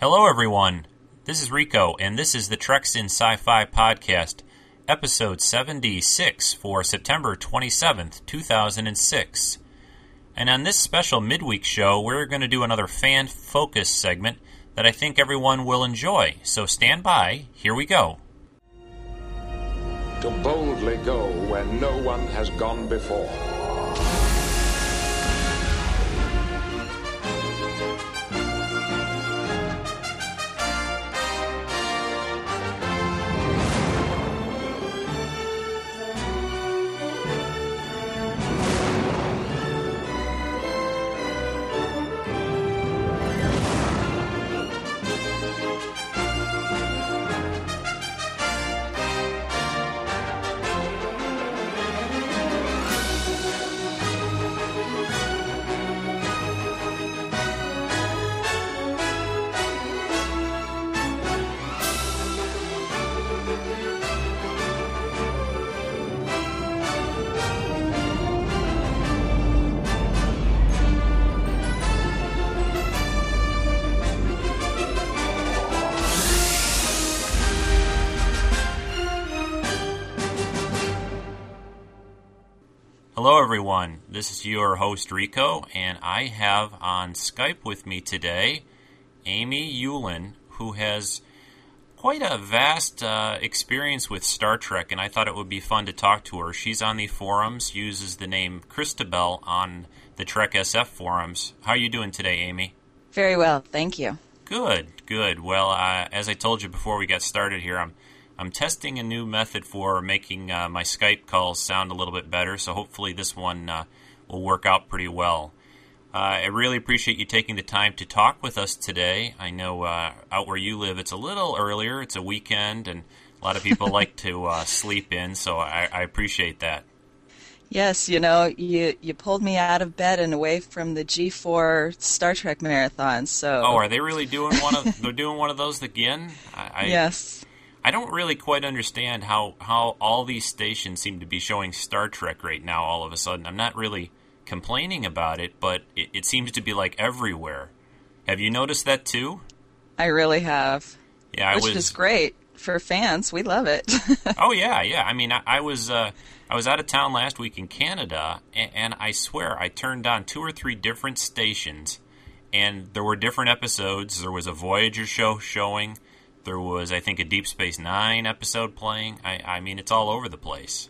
Hello, everyone. This is Rico, and this is the Treks in Sci Fi podcast, episode 76 for September 27th, 2006. And on this special midweek show, we're going to do another fan focus segment that I think everyone will enjoy. So stand by. Here we go. To boldly go where no one has gone before. Everyone. This is your host, Rico, and I have on Skype with me today Amy Ulen, who has quite a vast uh, experience with Star Trek, and I thought it would be fun to talk to her. She's on the forums, uses the name Christabel on the Trek SF forums. How are you doing today, Amy? Very well, thank you. Good, good. Well, uh, as I told you before we got started here, I'm I'm testing a new method for making uh, my Skype calls sound a little bit better, so hopefully this one uh, will work out pretty well. Uh, I really appreciate you taking the time to talk with us today. I know uh, out where you live, it's a little earlier. It's a weekend, and a lot of people like to uh, sleep in, so I, I appreciate that. Yes, you know, you you pulled me out of bed and away from the G4 Star Trek marathon. So Oh, are they really doing one of they're doing one of those again? I, I, yes, I don't really quite understand how, how all these stations seem to be showing Star Trek right now all of a sudden. I'm not really complaining about it, but it, it seems to be like everywhere. Have you noticed that too? I really have. Yeah, I which was. is great for fans. We love it. oh yeah, yeah. I mean, I, I was uh, I was out of town last week in Canada, and, and I swear I turned on two or three different stations, and there were different episodes. There was a Voyager show showing. There was, I think, a Deep Space Nine episode playing. I, I mean, it's all over the place.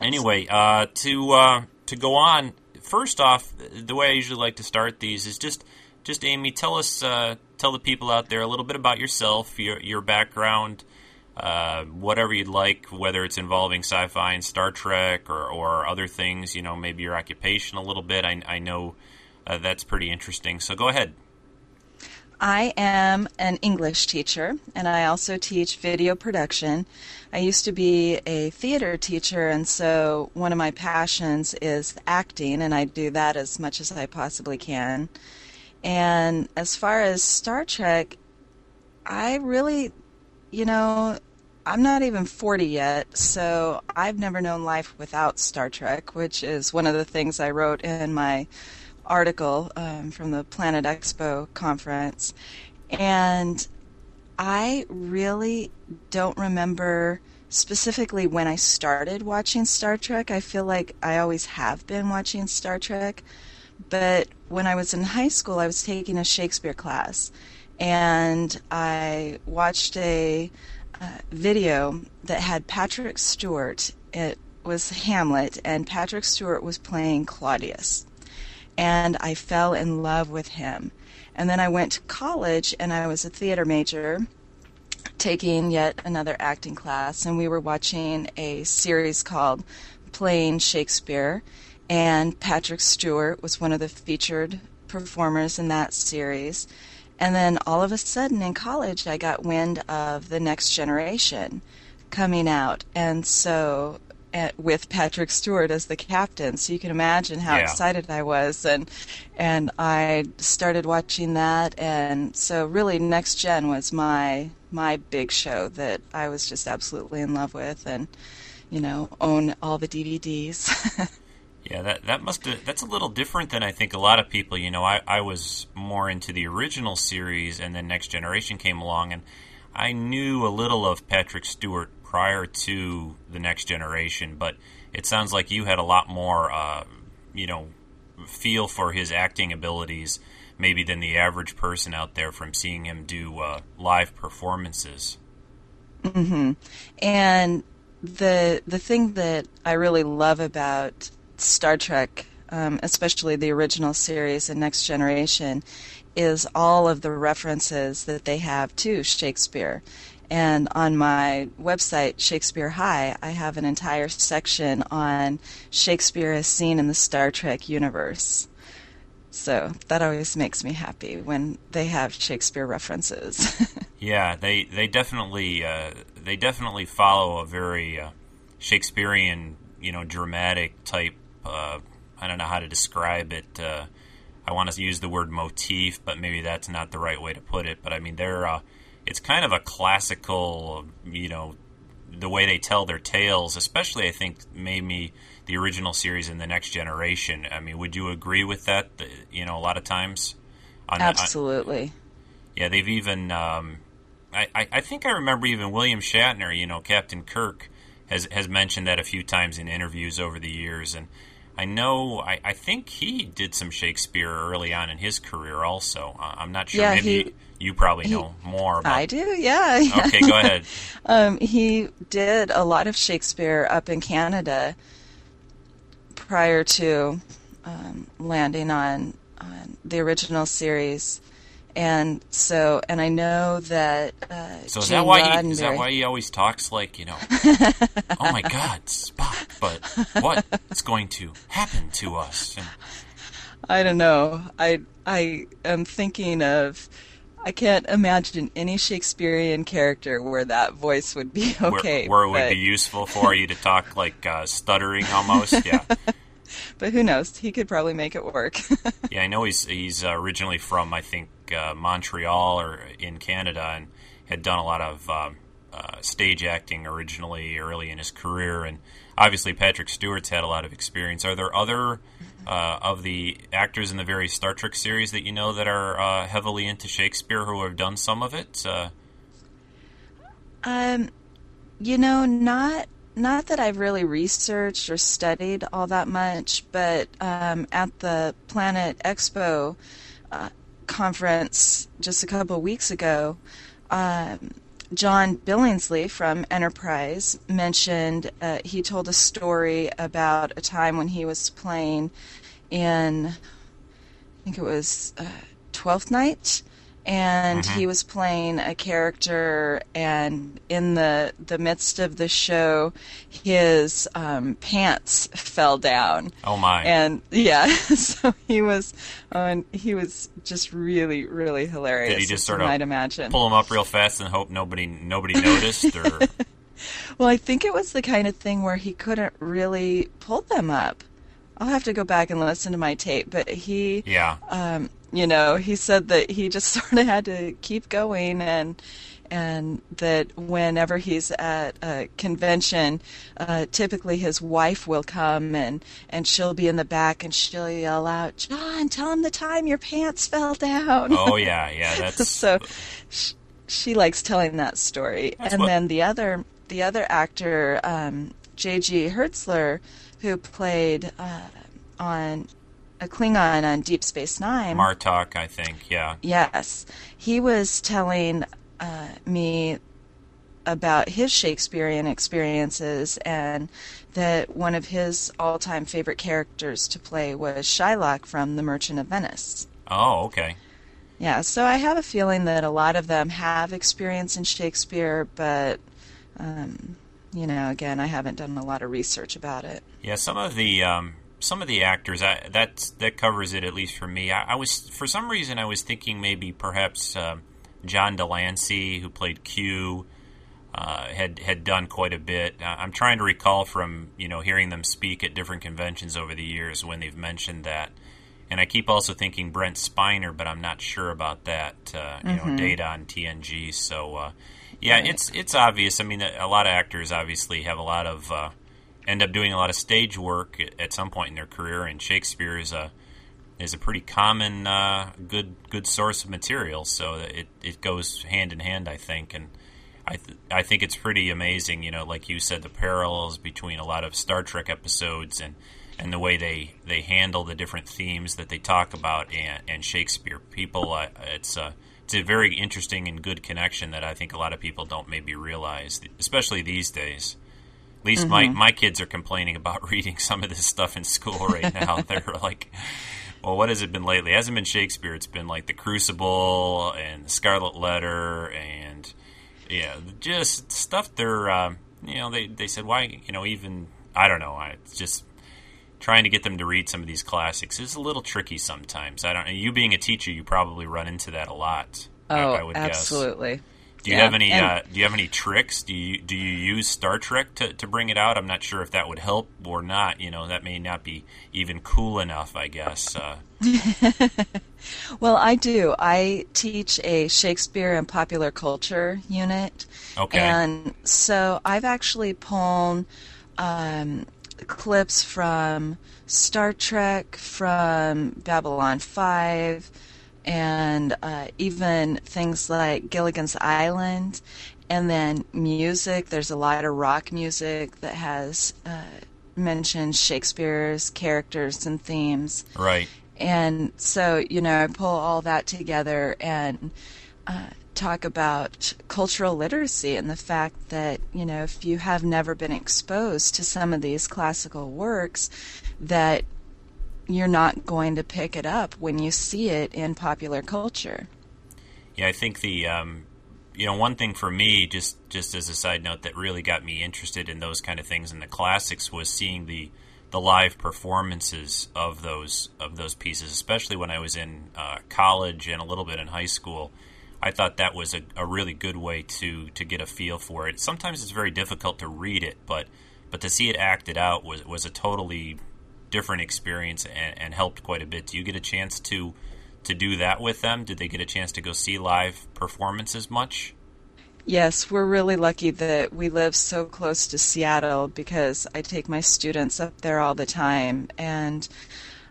Anyway, uh, to uh, to go on. First off, the way I usually like to start these is just just Amy, tell us, uh, tell the people out there a little bit about yourself, your your background, uh, whatever you'd like, whether it's involving sci-fi and Star Trek or, or other things. You know, maybe your occupation a little bit. I, I know uh, that's pretty interesting. So go ahead. I am an English teacher, and I also teach video production. I used to be a theater teacher, and so one of my passions is acting, and I do that as much as I possibly can. And as far as Star Trek, I really, you know, I'm not even 40 yet, so I've never known life without Star Trek, which is one of the things I wrote in my article um, from the Planet Expo conference. And I really don't remember specifically when I started watching Star Trek. I feel like I always have been watching Star Trek. But when I was in high school, I was taking a Shakespeare class. And I watched a uh, video that had Patrick Stewart. It was Hamlet, and Patrick Stewart was playing Claudius and I fell in love with him. And then I went to college and I was a theater major taking yet another acting class and we were watching a series called Playing Shakespeare and Patrick Stewart was one of the featured performers in that series. And then all of a sudden in college I got wind of The Next Generation coming out. And so at, with Patrick Stewart as the captain. So you can imagine how Yeah. excited I was, and and I started watching that. And so really, Next Gen was my my big show that I was just absolutely in love with, and you know, own all the DVDs. Yeah, that that must that's a little different than I think a lot of people. You know, I, I was more into the original series, and then Next Generation came along, and I knew a little of Patrick Stewart prior to the Next Generation, but it sounds like you had a lot more, uh, you know, feel for his acting abilities maybe than the average person out there from seeing him do uh, live performances. Mm-hmm. And the the thing that I really love about Star Trek, um, especially the original series and Next Generation, is all of the references that they have to Shakespeare. And on my website, Shakespeare High, I have an entire section on Shakespeare as seen in the Star Trek universe. So that always makes me happy when they have Shakespeare references. yeah, they they definitely uh, they definitely follow a very uh, Shakespearean, you know, dramatic type. Uh, I don't know how to describe it. Uh, I want to use the word motif, but maybe that's not the right way to put it. But I mean, they're uh, it's kind of a classical, you know, the way they tell their tales. Especially, I think maybe the original series and the next generation. I mean, would you agree with that? You know, a lot of times. On, Absolutely. On, yeah, they've even. Um, I, I think I remember even William Shatner, you know, Captain Kirk, has has mentioned that a few times in interviews over the years, and I know I, I think he did some Shakespeare early on in his career. Also, I'm not sure. Yeah, Maybe he, you probably know he, more. about I do. Yeah. Okay, go ahead. um, he did a lot of Shakespeare up in Canada prior to um, landing on, on the original series. And so, and I know that. Uh, so is Gene that why he, is that why he always talks like you know? oh my God, Spock! But what is going to happen to us? And, I don't know. I I am thinking of. I can't imagine any Shakespearean character where that voice would be okay. Where, where it but... would be useful for you to talk like uh, stuttering almost. Yeah. but who knows? He could probably make it work. yeah, I know he's he's originally from I think uh, Montreal or in Canada and had done a lot of um, uh, stage acting originally early in his career, and obviously Patrick Stewart's had a lot of experience. Are there other uh, of the actors in the various Star Trek series that you know that are uh, heavily into Shakespeare who have done some of it? Uh, um, you know, not not that I've really researched or studied all that much, but um, at the Planet Expo uh, conference just a couple weeks ago, um, John Billingsley from Enterprise mentioned uh, he told a story about a time when he was playing in, I think it was uh, Twelfth Night, and mm-hmm. he was playing a character and in the the midst of the show his um, pants fell down. Oh my. And yeah so he was uh, he was just really really hilarious. Did he just sort of might imagine. pull him up real fast and hope nobody nobody noticed or? Well i think it was the kind of thing where he couldn't really pull them up. I'll have to go back and listen to my tape, but he, yeah, um, you know, he said that he just sort of had to keep going and and that whenever he's at a convention, uh, typically his wife will come and, and she'll be in the back and she'll yell out, "John, tell him the time your pants fell down." Oh yeah, yeah, that's so. She, she likes telling that story, That's and what- then the other the other actor, um, J.G. Hertzler, who played uh, on a Klingon on Deep Space Nine. Martok, I think, yeah. Yes, he was telling uh, me about his Shakespearean experiences and that one of his all-time favorite characters to play was Shylock from The Merchant of Venice. Oh, okay. Yeah, so I have a feeling that a lot of them have experience in Shakespeare, but um, you know, again, I haven't done a lot of research about it. Yeah, some of the um, some of the actors I, that that covers it at least for me. I, I, was for some reason I was thinking maybe perhaps uh, John de Lancie, who played Q, uh, had had done quite a bit. Uh, I'm trying to recall from you know hearing them speak at different conventions over the years when they've mentioned that. And I keep also thinking Brent Spiner, but I'm not sure about that. Uh, you Mm-hmm. know, Data on TNG. So uh, yeah, it's it's obvious. I mean, a, a lot of actors obviously have a lot of uh, end up doing a lot of stage work at, some point in their career, and Shakespeare is a is a pretty common uh, good good source of material. So it it goes hand in hand, I think, and I th- I think it's pretty amazing. You know, like you said, the parallels between a lot of Star Trek episodes and and the way they, they handle the different themes that they talk about and, and Shakespeare. People, uh, it's a it's a very interesting and good connection that I think a lot of people don't maybe realize, especially these days. At least mm-hmm. my my kids are complaining about reading some of this stuff in school right now. They're like well, what has it been lately? It hasn't been Shakespeare. It's been like The Crucible and The Scarlet Letter and yeah, just stuff. They're uh, you know they they said why you know even I don't know. I just trying to get them to read some of these classics is a little tricky sometimes. I don't. You being a teacher, you probably run into that a lot. Oh, I, I absolutely. Guess. Do you yeah. have any? And, uh, do you have any tricks? Do you do you use Star Trek to, to bring it out? I'm not sure if that would help or not. You know, that may not be even cool enough. I guess. Uh. well, I do. I teach a Shakespeare and popular culture unit. Okay. And so I've actually pulled um, clips from Star Trek, from Babylon Five and uh, even things like Gilligan's Island, and then music. There's a lot of rock music that has uh, mentioned Shakespeare's characters and themes. Right. And so, you know, I pull all that together and uh, talk about cultural literacy and the fact that, you know, if you have never been exposed to some of these classical works, that you're not going to pick it up when you see it in popular culture. Yeah, I think the um, you know one thing for me, just just as a side note, that really got me interested in those kind of things in the classics was seeing the the live performances of those of those pieces, especially when I was in uh, college and a little bit in high school. I thought that was a, a really good way to to get a feel for it. Sometimes it's very difficult to read it, but but to see it acted out was was a totally different experience and, and helped quite a bit. Do you get a chance to to do that with them? Did they get a chance to go see live performances much? Yes, we're really lucky that we live so close to Seattle because I take my students up there all the time and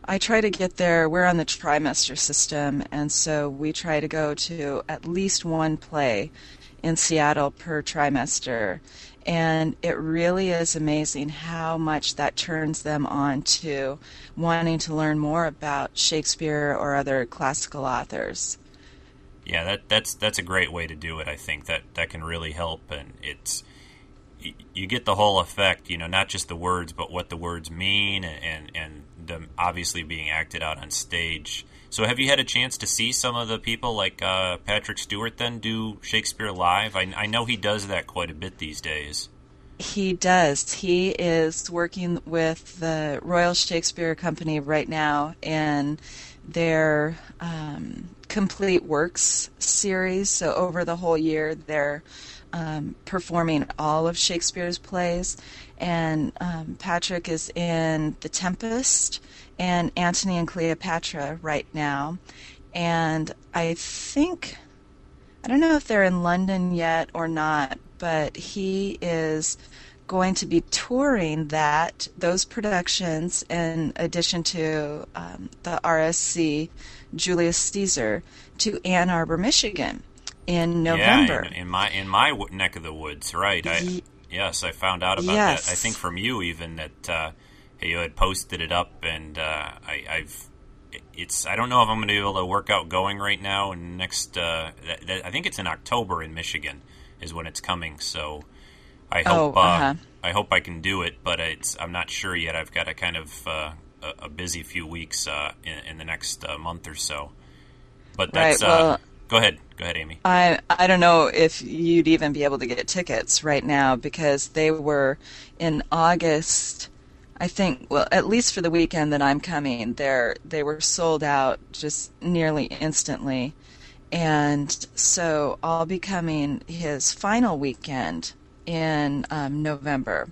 I try to get there. We're on the trimester system, and so we try to go to at least one play in Seattle per trimester. And it really is amazing how much that turns them on to wanting to learn more about Shakespeare or other classical authors. Yeah, that, that's that's a great way to do it. I think that that can really help, and it's you get the whole effect. You know, not just the words, but what the words mean, and and them obviously being acted out on stage. So, have you had a chance to see some of the people like uh, Patrick Stewart then do Shakespeare live? I, I know he does that quite a bit these days. He does. He is working with the Royal Shakespeare Company right now in their um, complete works series. So, over the whole year, they're um, performing all of Shakespeare's plays. And um, Patrick is in The Tempest and Antony and Cleopatra right now. And I think, I don't know if they're in London yet or not, but he is going to be touring that those productions in addition to um, the RSC Julius Caesar to Ann Arbor, Michigan in November. Yeah, in, in my in my neck of the woods, right? I, yes, I found out about yes. that. I think from you even that uh, you had posted it up, and uh, I, have it's I don't know if I'm going to be able to work out going right now. And next, uh, that, that, I think it's in October in Michigan is when it's coming. So I hope oh, uh, uh-huh. I hope I can do it, but it's I'm not sure yet. I've got a kind of uh, a, a, busy few weeks uh, in, in, the next month or so. But that's right, well, go ahead. Go ahead, Amy. I I don't know if you'd even be able to get tickets right now because they were in August I think, well, at least for the weekend that I'm coming, they they were sold out just nearly instantly, and so I'll be coming his final weekend in um, November,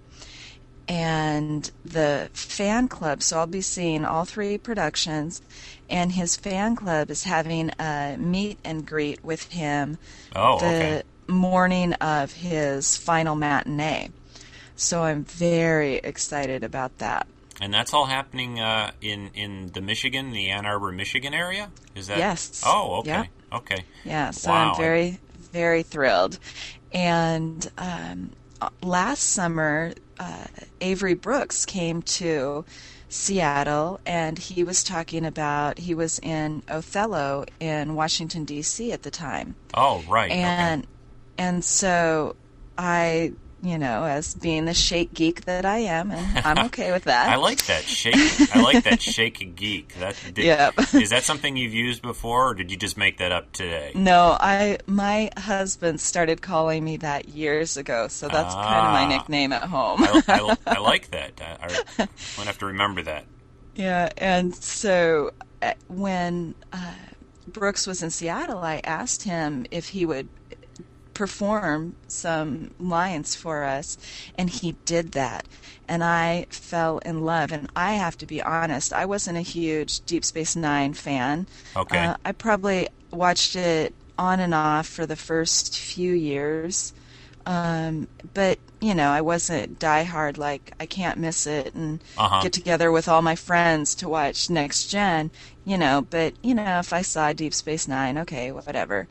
and the fan club. So I'll be seeing all three productions, and his fan club is having a meet and greet with him oh, the okay. morning of his final matinee. So I'm very excited about that. And that's all happening uh, in in the Michigan, the Ann Arbor, Michigan area. Is that? Yes. Oh, okay. Yep. Okay. Yeah, so Wow. I'm very, very thrilled. And um, last summer, uh, Avery Brooks came to Seattle and he was talking about, he was in Othello in Washington, D.C. at the time. Oh, right. And, okay. and so I, you know, as being the shake geek that I am, and I'm okay with that. I like that shake. I like that shake geek. That did, Yep. is that something you've used before, or did you just make that up today? No, I my husband started calling me that years ago, so that's kind of my Ah. nickname at home. I, I, I like that. I, I, gonna have to remember that. yeah, and so uh, when uh, Brooks was in Seattle, I asked him if he would perform some lines for us, and he did that. And I fell in love. And I have to be honest, I wasn't a huge Deep Space Nine fan. Okay. Uh, I probably watched it on and off for the first few years. Um, but you know, I wasn't diehard like I can't miss it and Uh-huh. get together with all my friends to watch Next Gen. You know, but you know, if I saw Deep Space Nine, okay, whatever.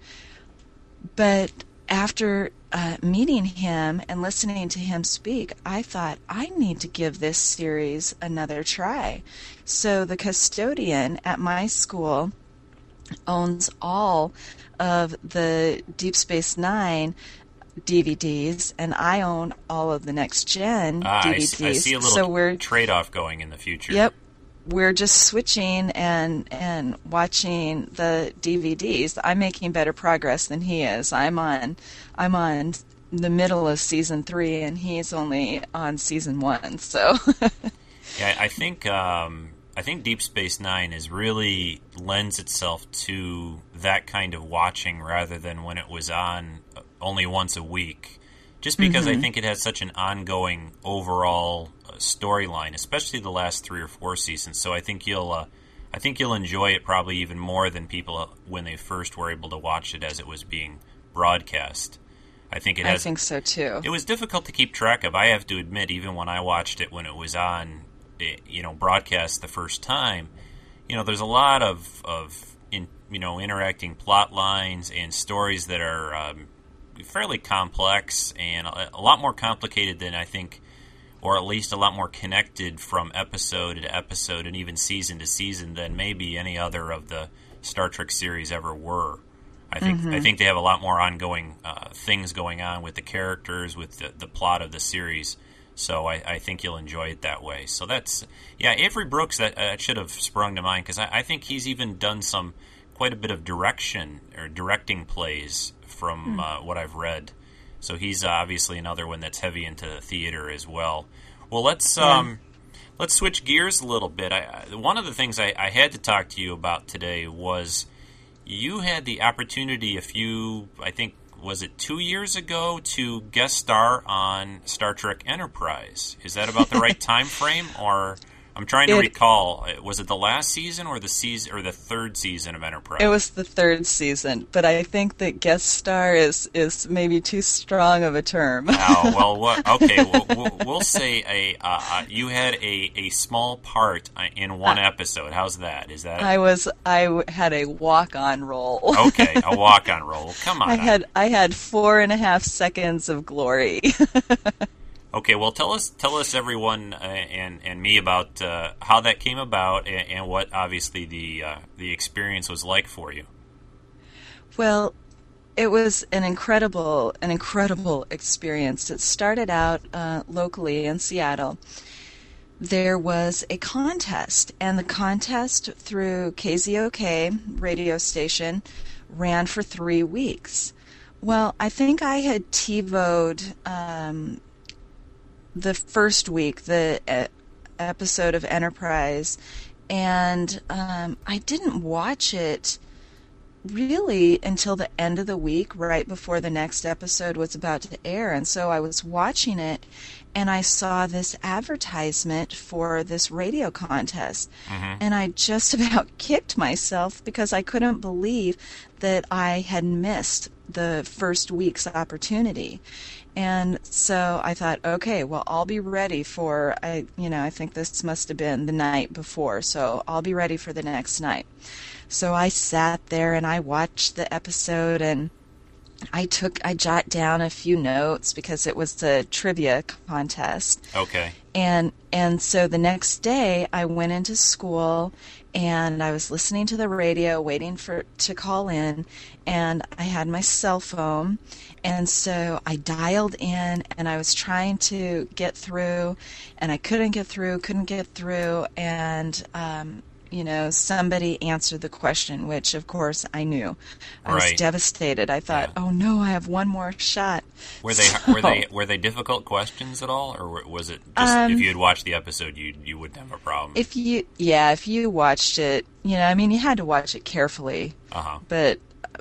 But after uh, meeting him and listening to him speak, I thought I need to give this series another try. So the custodian at my school owns all of the Deep Space Nine DVDs, and I own all of the Next Gen Ah, I, DVDs. see, I see a little so we're trade-off going in the future. Yep. We're just switching and and watching the DVDs. I'm making better progress than he is. I'm on I'm on the middle of season 3 and he's only on season 1. So Yeah, I think um, I think Deep Space Nine is really lends itself to that kind of watching rather than when it was on only once a week. Just because I think it has such an ongoing overall uh, storyline, especially the last three or four seasons. So I think you'll uh, I think you'll enjoy it probably even more than people uh, when they first were able to watch it as it was being broadcast. I think it has. I think so too. it was difficult to keep track of. I have to admit, even when I watched it when it was on, eh, you know, broadcast the first time, you know, there's a lot of of in, you know interacting plot lines and stories that are um, fairly complex and a, a lot more complicated than I think, or at least a lot more connected from episode to episode and even season to season than maybe any other of the Star Trek series ever were. I think I think they have a lot more ongoing uh, things going on with the characters, with the, the plot of the series. So I, I think you'll enjoy it that way. So that's yeah, Avery Brooks. That uh, should have sprung to mind because I, I think he's even done some quite a bit of direction or directing plays from uh, what I've read. So he's obviously another one that's heavy into theater as well. Well, let's um, let's switch gears a little bit. I, I- one of the things I, I had to talk to you about today was you had the opportunity a few, I think, was it two years ago to guest star on Star Trek Enterprise? Is that about the right time frame, or I'm trying to It- recall? uh, Was it the last season or the season or the third season of Enterprise? It was the third season, but I think that guest star is is maybe too strong of a term. Oh well, what? Okay, we'll, we'll, we'll say a uh, uh, you had a, a small part uh, in one episode. How's that? Is that I was I had a walk on role. okay? A walk on role. Come on. I had I had four and a half seconds of glory. Okay, well, tell us, tell us, everyone, uh, and and me about uh, how that came about, and, and what obviously the uh, the experience was like for you. well, it was an incredible an incredible experience. It started out uh, locally in Seattle. There was a contest, and the contest through KZOK radio station ran for three weeks. Well, I think I had TiVoed um, the first week, the uh, episode of Enterprise, and um, I didn't watch it really until the end of the week, right before the next episode was about to air. And so I was watching it and I saw this advertisement for this radio contest. And I just about kicked myself because I couldn't believe that I had missed the first week's opportunity. And so I thought, okay, well, I'll be ready for I, you know, I think this must have been the night before, so I'll be ready for the next night. So I sat there and I watched the episode and I took I jot down a few notes because it was the trivia contest. Okay. And and so the next day I went into school and I was listening to the radio waiting for to call in and I had my cell phone and so I dialed in and I was trying to get through and I couldn't get through, couldn't get through and um you know, somebody answered the question, which of course I knew. I was devastated. I thought, Yeah. "Oh no, I have one more shot." Were they So- were they were they difficult questions at all, or was it just Um, if you had watched the episode, you you wouldn't have a problem? If you, yeah, if you watched it, you know, I mean, you had to watch it carefully, uh huh. but,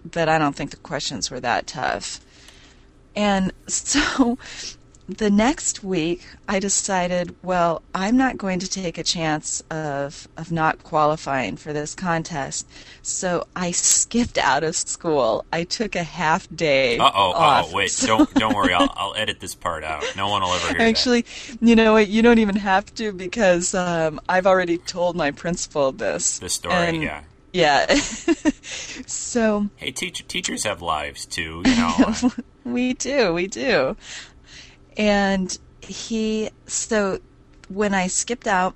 but I don't think the questions were that tough. And so, the next week, I decided, well, I'm not going to take a chance of of not qualifying for this contest. So I skipped out of school. I took a half day. Uh oh. Oh. Wait. So- Don't don't worry. I'll I'll edit this part out. No one will ever hear Actually, you know what? You don't even have to because um, I've already told my principal this. that. This story. And- yeah. Yeah. so Hey, teacher teachers have lives too. You know. we do, we do. And he, so when I skipped out,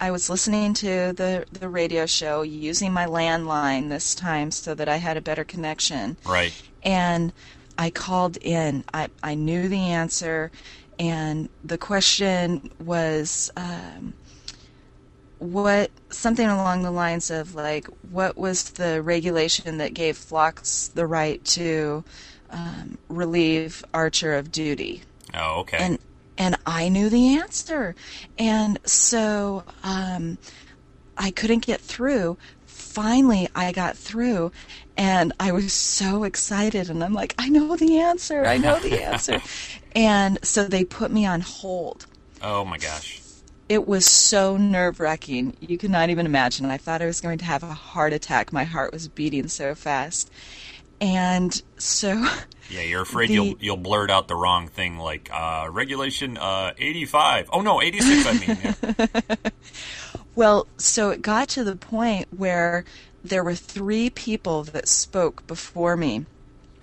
I was listening to the, the radio show using my landline this time so that I had a better connection. right. and I called in. I, I knew the answer, and the question was um, what something along the lines of like what was the regulation that gave Phlox the right to um, relieve Archer of duty? Oh, okay. and and I knew the answer, and so um, I couldn't get through. Finally, I got through, and I was so excited. And I'm like, I know the answer. I know the answer. and so they put me on hold. oh my gosh. It was so nerve wracking. You could not even imagine. I thought I was going to have a heart attack. My heart was beating so fast. And so Yeah, you're afraid The- you'll you'll blurt out the wrong thing like uh, regulation uh, 85. Oh no, 86. I mean. Yeah. Well, so it got to the point where there were three people that spoke before me,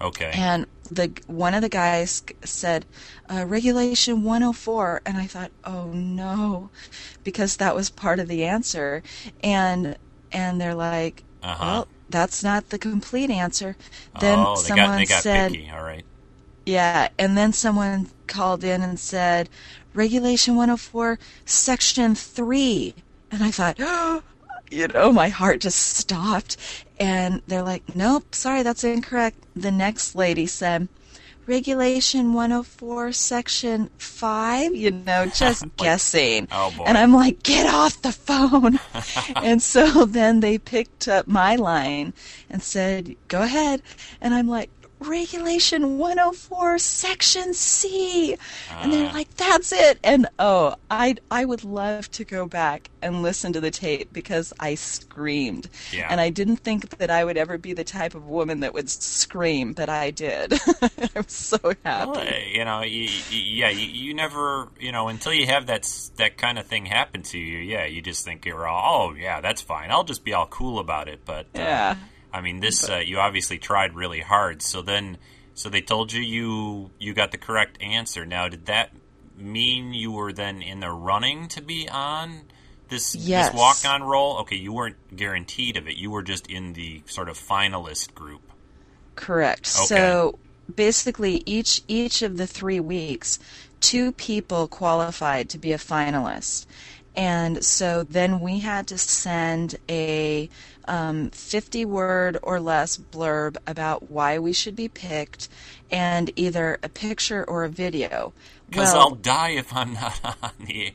Okay. and the one of the guys said uh, regulation 104, and I thought, oh no, because that was part of the answer, and and they're like, Uh-huh. well, that's not the complete answer. Then oh, someone got got said, picky. All right. yeah, and then someone called in and said, Regulation 104, Section 3. And I thought, oh, you know, my heart just stopped. And they're like, nope, sorry, that's incorrect. The next lady said, Regulation 104, Section 5, you know, just guessing. oh, boy. And I'm like, get off the phone. and so then they picked up my line and said, go ahead. And I'm like, Regulation 104, Section C. And they're Ah. like, that's it. And oh, I I would love to go back and listen to the tape because I screamed. Yeah. And I didn't think that I would ever be the type of woman that would scream, but I did. I'm so happy. Well, you know, you, you, yeah, you, you never, you know, until you have that that kind of thing happen to you. Yeah, you just think you're all, oh, yeah, that's fine. I'll just be all cool about it. But uh, Yeah. I mean, this uh, you obviously tried really hard. So then, so they told you you you got the correct answer. Now, did that mean you were then in the running to be on this Yes. this walk on role? Okay, you weren't guaranteed of it. You were just in the sort of finalist group. Correct. Okay. So basically, each each of the three weeks, two people qualified to be a finalist, And so then we had to send a um, 50 word or less blurb about why we should be picked and either a picture or a video. Because Well- I'll die if I'm not on the.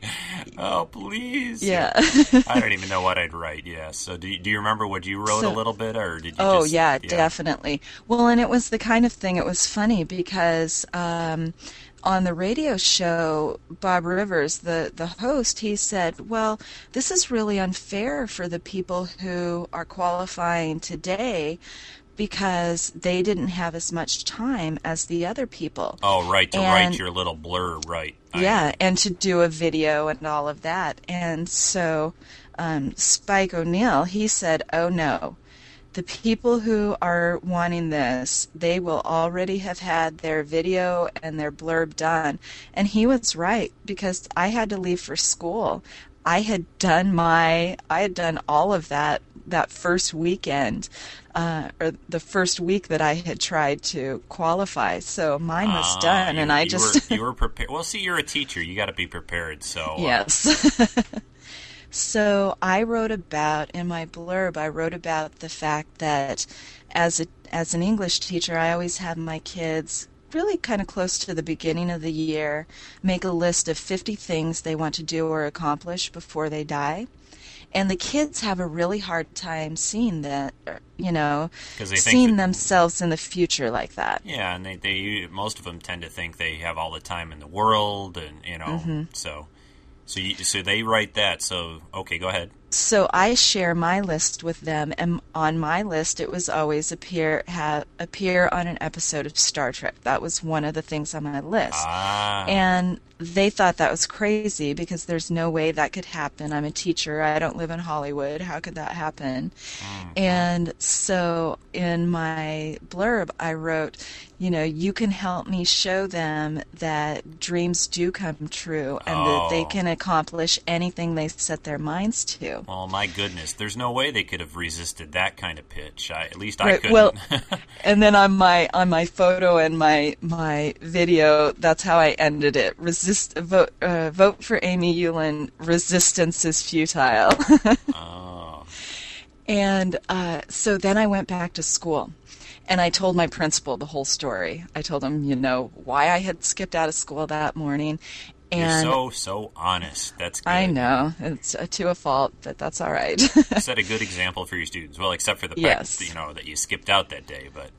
Oh, please. Yeah. I don't even know what I'd write. Yeah. So do you, do you remember what you wrote So- a little bit, or did you? Just Oh just, yeah, definitely. Well, and it was the kind of thing. It was funny because um, on the radio show, Bob Rivers, the the host, he said, "Well, this is really unfair for the people who are qualifying today." Because they didn't have as much time as the other people. Oh, right. To And- write your little blurb, right? Yeah, and to do a video and all of that. And so um, Spike O'Neill, he said, oh no, the people who are wanting this, they will already have had their video and their blurb done. And he was right because I had to leave for school. I had done my, I had done all of that that first weekend, uh, or the first week that I had tried to qualify. So mine was Ah, done, you- and I you just were, you were prepared. Well, see, you're a teacher. You got to be prepared. So uh, Yes. so I wrote about in my blurb. I wrote about the fact that as a as an English teacher, I always have my kids really kind of close to the beginning of the year make a list of 50 things they want to do or accomplish before they die. And the kids have a really hard time seeing that, you know, 'Cause they think seeing that- themselves in the future like that. Yeah, and they, they most of them tend to think they have all the time in the world, and you know, Mm-hmm. so so you, so they write that. So okay, go ahead. So I share my list with them, and on my list it was always appear have appear on an episode of Star Trek. That was one of the things on my list, Ah, and they thought that was crazy because there's no way that could happen. I'm a teacher. I don't live in Hollywood. How could that happen? Mm-hmm. And so in my blurb, I wrote, you know, you can help me show them that dreams do come true and that they Oh. can accomplish anything they set their minds to. well, my goodness, there's no way they could have resisted that kind of pitch. I, at least I Right, couldn't. well- And then on my on my photo and my my video, that's how I ended it. Resist vote uh, vote for Amy Ulen. Resistance is futile. oh, and uh, so then I went back to school, and I told my principal the whole story. I told him, you know, why I had skipped out of school that morning, you're and so so honest. That's good. I know it's uh, to a fault, but that's all right. Set a good example for your students. Well, except for the fact Yes. you know that you skipped out that day, but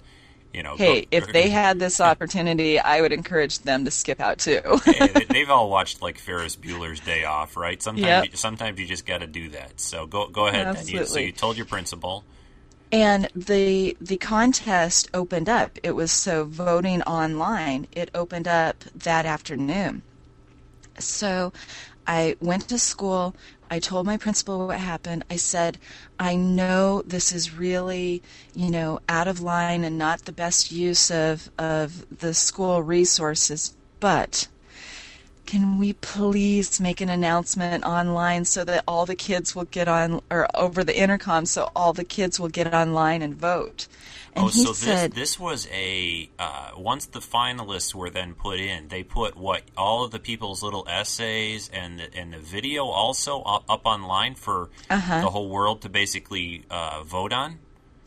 you know, hey, if they had this opportunity, I would encourage them to skip out too. Hey, they- they've all watched like Ferris Bueller's Day Off, right? Sometimes, Yep. you, sometimes you just got to do that. So go go ahead. Then. You, so you told your principal. And the the contest opened up. It was so voting online. It opened up that afternoon. So I went to school. I told my principal what happened. I said, I know this is really, you know, out of line and not the best use of, of the school resources, but can we please make an announcement online so that all the kids will get on, or over the intercom, so all the kids will get online and vote? And oh, he so this said, this was a uh, once the finalists were then put in, they put what all of the people's little essays and the, and the video also up, up online for Uh-huh. the whole world to basically uh, vote on.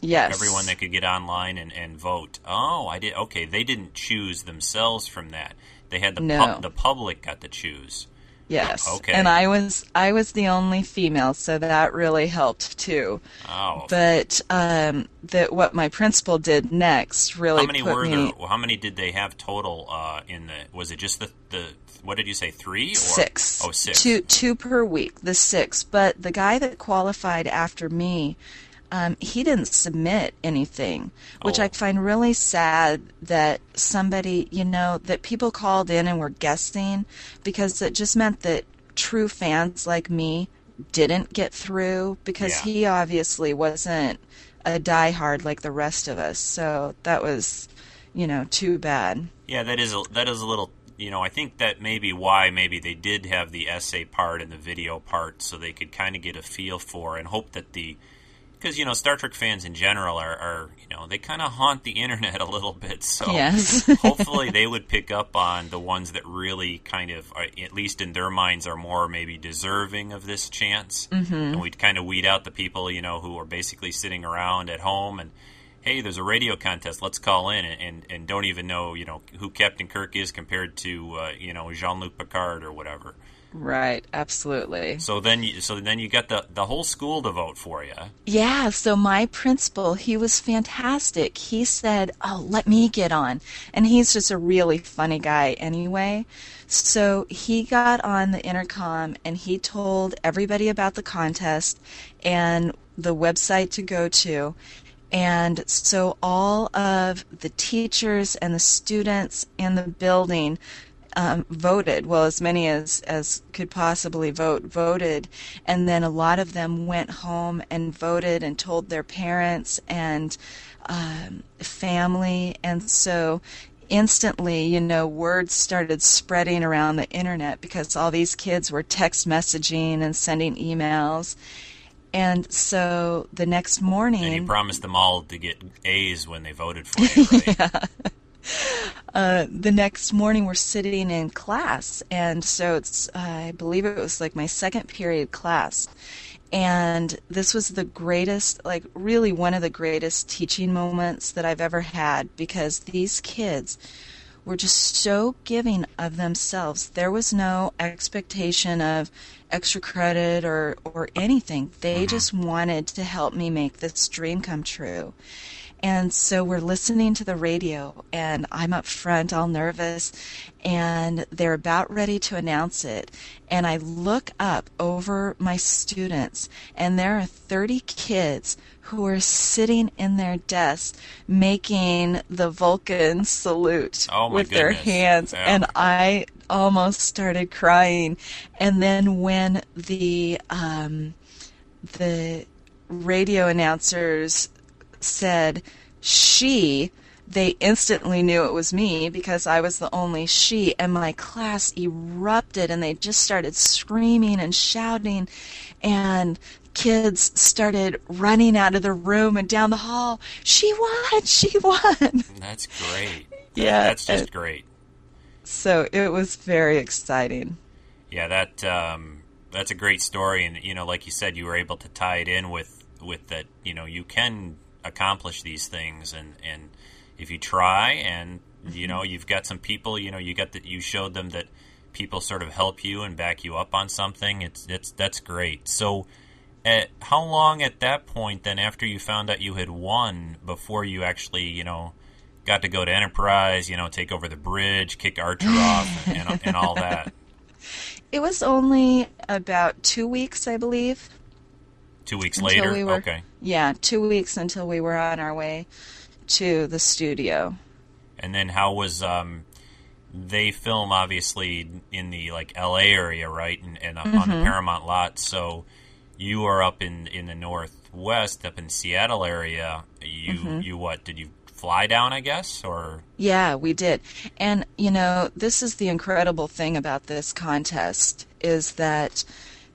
yes. Everyone that could get online and, and vote. Oh, I did. Okay, they didn't choose themselves from that. They had the No. pub, the public got to choose. Yes. Okay. And I was I was the only female, so that really helped too. Oh, But um, that what my principal did next really how many were me there? How many did they have total uh, in the? Was it just the the? What did you say? Three or six. Oh, six. Two two per week. The six. But the guy that qualified after me, um, he didn't submit anything, which Oh. I find really sad that somebody, you know, that people called in and were guessing because it just meant that true fans like me didn't get through because Yeah. he obviously wasn't a diehard like the rest of us. So that was, you know, too bad. Yeah, that is a, that is a little. You know, I think that may be why maybe they did have the essay part and the video part, so they could kind of get a feel for and hope that the because you know Star Trek fans in general are, are you know they kind of haunt the internet a little bit. So Yes. hopefully they would pick up on the ones that really kind of, are, at least in their minds, are more maybe deserving of this chance. Mm-hmm. And we'd kind of weed out the people you know who are basically sitting around at home and. Hey, there's a radio contest. Let's call in and, and, and don't even know, you know, who Captain Kirk is compared to, uh, you know, Jean-Luc Picard or whatever. Right, absolutely. So then, you, so then you get the the whole school to vote for you. Yeah, so my principal, he was fantastic. He said, Oh, let me get on. And he's just a really funny guy anyway. So he got on the intercom and he told everybody about the contest and the website to go to. And so all of the teachers and the students in the building um, voted. Well, as many as as could possibly vote voted, and then a lot of them went home and voted and told their parents and um, family, and so instantly, you know, words started spreading around the internet because all these kids were text messaging and sending emails. And so the next morning, And you promised them all to get A's when they voted for you, right? The next morning we're sitting in class and so it's uh, i believe it was like my second period class. And this was the greatest like really one of the greatest teaching moments that i've ever had because these kids were just so giving of themselves. There was no expectation of extra credit or or anything. They just wanted to help me make this dream come true and so we're listening to the radio, and I'm up front, all nervous, and they're about ready to announce it. And I look up over my students, and there are 30 kids who are sitting in their desks making the Vulcan salute Oh, with their hands. Yeah. And I almost started crying. And then when the um, the radio announcers said she, they instantly knew it was me because I was the only she, and my class erupted and they just started screaming and shouting, and kids started running out of the room and down the hall. She won! She won! That's great. Yeah, that's just and- great. So it was very exciting. Yeah, that um, that's a great story, and you know, like you said, you were able to tie it in with with that. You know, you can accomplish these things, and and if you try, and you know, mm-hmm. you've got some people. You know, you got that. You showed them that people sort of help you and back you up on something. It's it's that's great. So. At how long at that point then after you found out you had won before you actually you know got to go to Enterprise you know take over the bridge kick Archer off and, and, and all that It was only about two weeks, I believe. Two weeks later. we were- okay. Yeah, two weeks until we were on our way to the studio. And then how was um they film obviously in the like L.A. area, right, and, and on Mm-hmm. the Paramount lot. So you are up in in the northwest, up in Seattle area. You Mm-hmm. you what did you fly down? I guess or Yeah, we did. And you know, this is the incredible thing about this contest is that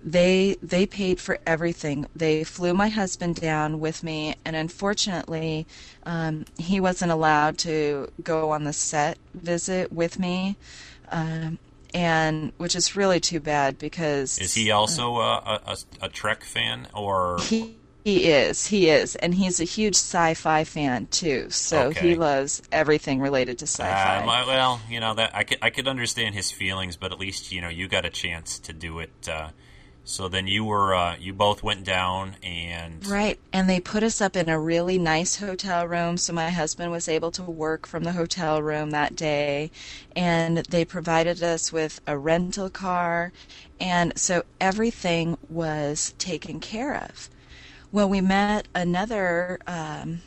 they they paid for everything. They flew my husband down with me, and unfortunately, um, he wasn't allowed to go on the set visit with me, um, and which is really too bad because is he also a, a, a, a Trek fan or He he is, he is, and he's a huge sci-fi fan too. So Okay. he loves everything related to Uh, sci-fi. my- well, you know that I could I could understand his feelings, but at least you know you got a chance to do it. Uh, so then you were uh, you both went down and Right, and they put us up in a really nice hotel room, so my husband was able to work from the hotel room that day, and they provided us with a rental car, and so everything was taken care of. Well, we met another um,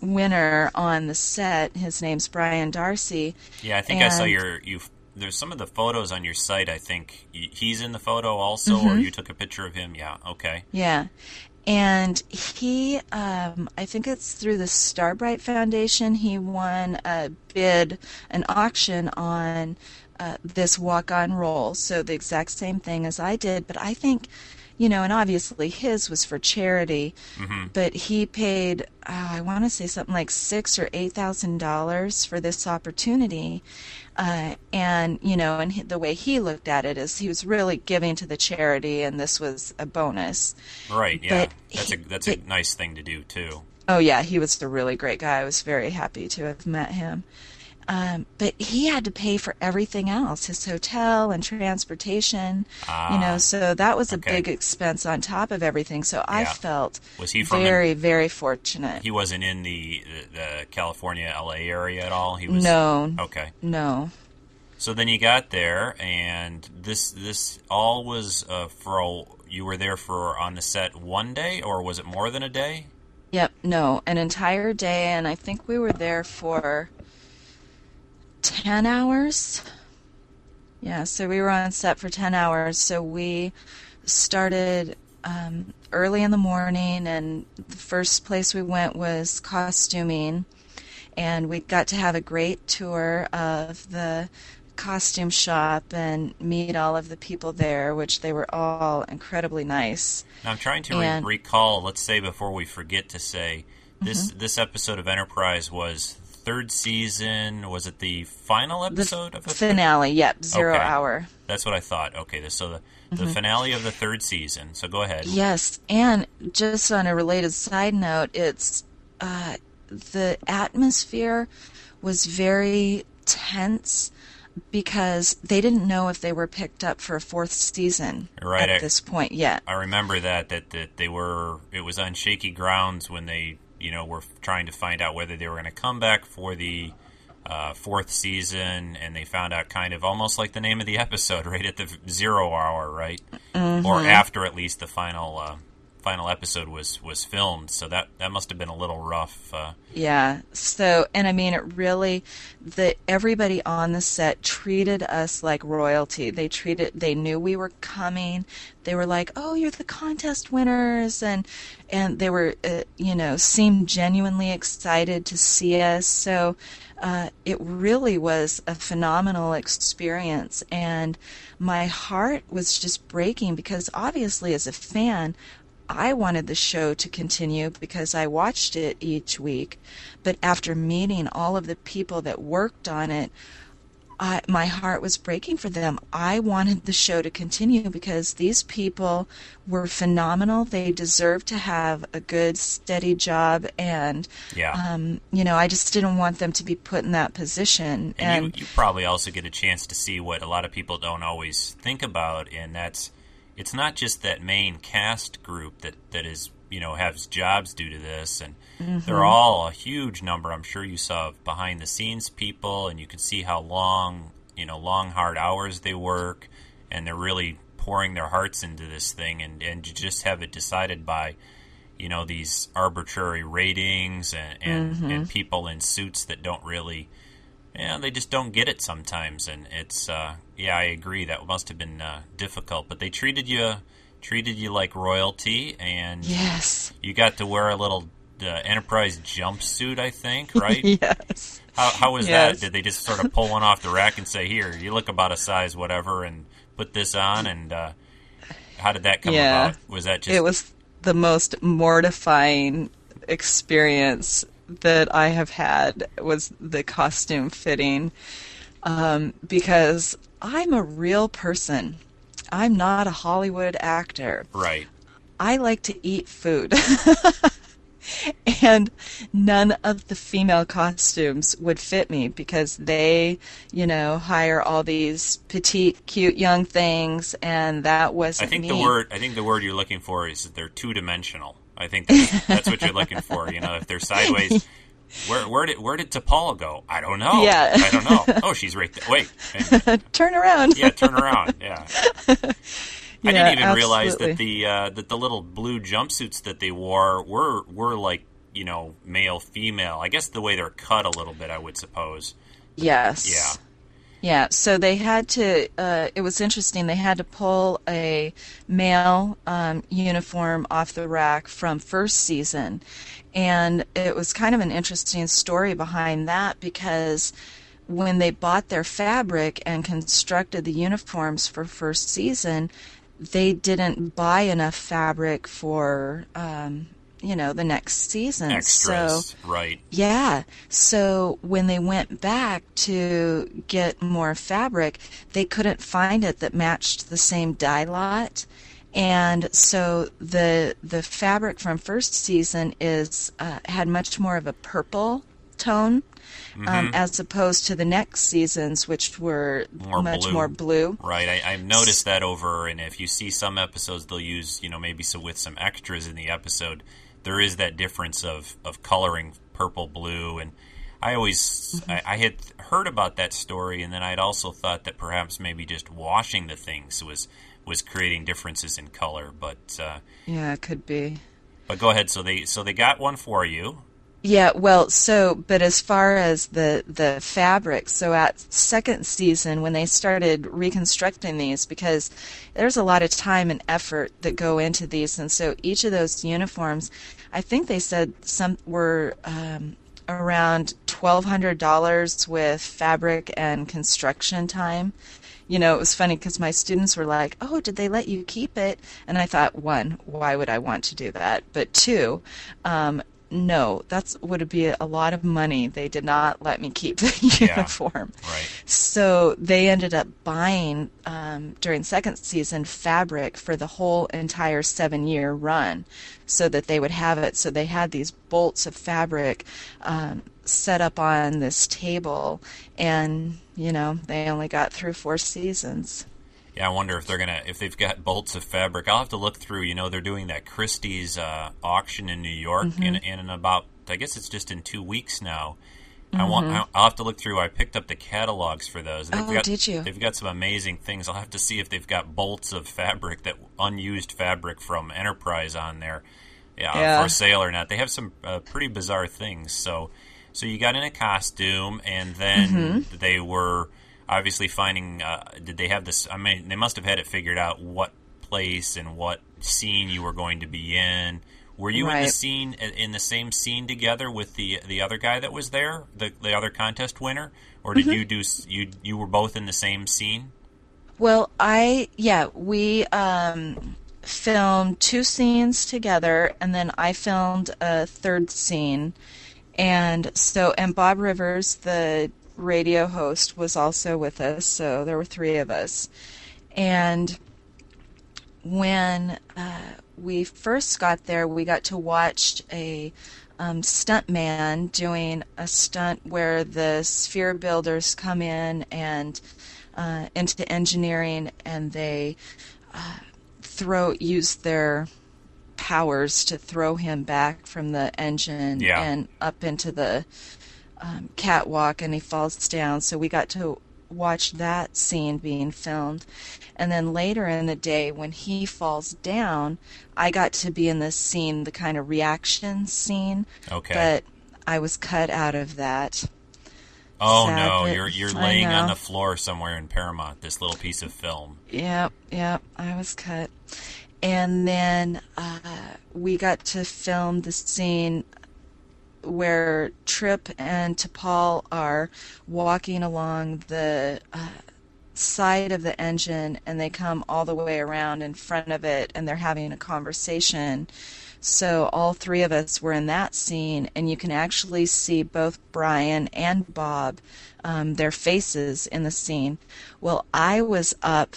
winner on the set. His name's Brian Darcy. Yeah, I think I saw your you. There's some of the photos on your site. I think he's in the photo also, Mm-hmm. or you took a picture of him. Yeah, okay. Yeah. And he, um, I think it's through the Starbright Foundation, he won a bid, an auction on uh, this walk on role. So the exact same thing as I did. But I think you know, and obviously his was for charity, Mm-hmm. but he paid, uh, I want to say something like six or eight thousand dollars for this opportunity. Uh, and you know, and he, the way he looked at it is he was really giving to the charity, and this was a bonus. Right. Yeah. But that's he- a that's a but- nice thing to do too. Oh yeah, he was a really great guy. I was very happy to have met him. Um, but he had to pay for everything else, his hotel and transportation. you Ah, know, so that was a okay. big expense on top of everything. So I felt Was he very, very fortunate. he wasn't in the, the the California LA area at all. He was. no, Okay. no. So then you got there, and this this all was uh, for a, you were there for on the set one day, or was it more than a day? Yep, no, an entire day, and I think we were there for 10 hours. Yeah, so we were on set for 10 hours. So we started um, early in the morning, and the first place we went was costuming. And we got to have a great tour of the costume shop and meet all of the people there, which they were all incredibly nice. Now, I'm trying to re- recall. Let's say before we forget to say this Mm-hmm. this episode of Enterprise was third season. Was it the final The episode of the finale, yep, zero Okay. hour. That's what I thought. Okay, so the Mm-hmm. the finale of the third season. So go ahead. Yes, and just on a related side note, it's uh, the atmosphere was very tense because they didn't know if they were picked up for a fourth season Right, I- at this point yet. I remember that that that they were it was on shaky grounds when they you know were trying to find out whether they were going to come back for the uh, fourth season, and they found out kind of almost like the name of the episode, right at the zero hour, right, or after at least the final uh, final episode was was filmed. So that that must have been a little rough. Uh, Yeah. So, and I mean, it really, the everybody on the set treated us like royalty. They treated, they knew we were coming. They were like, "Oh, you're the contest winners," and and they were, uh, you know, seemed genuinely excited to see us. So. Uh, it really was a phenomenal experience, and my heart was just breaking because obviously, as a fan, I wanted the show to continue because I watched it each week. But after meeting all of the people that worked on it, I, my heart was breaking for them. I wanted the show to continue because these people were phenomenal. They deserved to have a good, steady job, and yeah. um, you know, I just didn't want them to be put in that position. And, And, you, you probably also get a chance to see what a lot of people don't always think about, and that's it's not just that main cast group that, that is you know has jobs due to this, and they're all a huge number. I'm sure you saw behind the scenes people, and you can see how long you know long hard hours they work, and they're really pouring their hearts into this thing, and and you just have it decided by you know these arbitrary ratings and and, and people in suits that don't really yeah they just don't get it sometimes and it's uh, yeah I agree that must have been uh, difficult but they treated you treated you like royalty and yes, you got to wear a little uh, enterprise jumpsuit I think right yes. how, how was Yes. that did they just sort of pull one off the rack and say here you look about a size whatever and put this on and uh, how did that come Yeah. about was that just it was the most mortifying experience that I have had was the costume fitting um, because I'm a real person. I'm not a Hollywood actor. right I like to eat food. and none of the female costumes would fit me because they, you know, hire all these petite, cute young things, and that was. I think me. the word I think the word you're looking for is that they're two dimensional. I think that's, that's what you're looking for. You know, if they're sideways, where where did where did T'Pol go? I don't know. Yeah. I don't know. Oh, she's right there. Wait, Turn around. yeah, turn around. Yeah. I Yeah, didn't even realize that the uh, that the little blue jumpsuits that they wore were were like you know male female. I guess the way they're cut a little bit, I would suppose. Yes. Yeah. Yeah, so they had to, uh, it was interesting, they had to pull a male um, uniform off the rack from first season. And it was kind of an interesting story behind that because when they bought their fabric and constructed the uniforms for first season, they didn't buy enough fabric for um, you know the next season. Extras, so right? yeah, so when they went back to get more fabric, they couldn't find it that matched the same dye lot. And so the the fabric from first season is uh, had much more of a purple tone um, as opposed to the next seasons, which were More much blue. more blue. Right, I, I've noticed that over, and if you see some episodes, they'll use, you know, maybe so with some extras in the episode, there is that difference of, of coloring purple, blue, and I always, Mm-hmm. I, I had heard about that story, and then I'd also thought that perhaps maybe just washing the things was was creating differences in color, but uh, Yeah, it could be. but go ahead. So they so they got one for you. Yeah, well, so but as far as the the fabric, so at second season when they started reconstructing these because there's a lot of time and effort that go into these and so each of those uniforms, I think they said some were um around $1200 with fabric and construction time. You know, it was funny because my students were like, "Oh, did they let you keep it?" And I thought, one, why would I want to do that? But two, um, no, that's would be a lot of money. They did not let me keep the Yeah. uniform. Right. So they ended up buying um, during second season fabric for the whole entire seven year run, so that they would have it. So they had these bolts of fabric um, set up on this table, and you know they only got through four seasons. Yeah, I wonder if they're gonna if they've got bolts of fabric. I'll have to look through. You know, they're doing that Christie's uh, auction in New York, Mm-hmm. in, in about I guess it's just in two weeks now. I Mm-hmm. want. I- I'll have to look through. I picked up the catalogs for those. They've Oh, got, did you? They've got some amazing things. I'll have to see if they've got bolts of fabric that unused fabric from Enterprise on there, yeah, Yeah. for sale or not. They have some uh, pretty bizarre things. So, so you got in a costume, and then Mm-hmm. they were obviously finding. Uh, did they have this? I mean, they must have had it figured out what place and what scene you were going to be in. Were you in the scene in the same scene together with the the other guy that was there, the the other contest winner, or Mm-hmm. did you do you you were both in the same scene? Well, I yeah, we um, filmed two scenes together, and then I filmed a third scene, and so and Bob Rivers, the radio host, was also with us. So there were three of us, and when uh, we first got there, we got to watch a um, stunt man doing a stunt where the sphere builders come in and uh, into engineering and they uh, throw use their powers to throw him back from the engine Yeah. and up into the um, catwalk and he falls down. So we got to watch that scene being filmed. And then later in the day, when he falls down, I got to be in this scene, the kind of reaction scene. Okay. But I was cut out of that. oh sad, no, but you're you're laying on the floor somewhere in Paramount. This little piece of film. Yep, yep, I was cut. And then uh, we got to film the scene where Trip and T'Pol are walking along the uh, side of the engine and they come all the way around in front of it and they're having a conversation. So all three of us were in that scene, and you can actually see both Brian and Bob, um, their faces in the scene. Well, I was up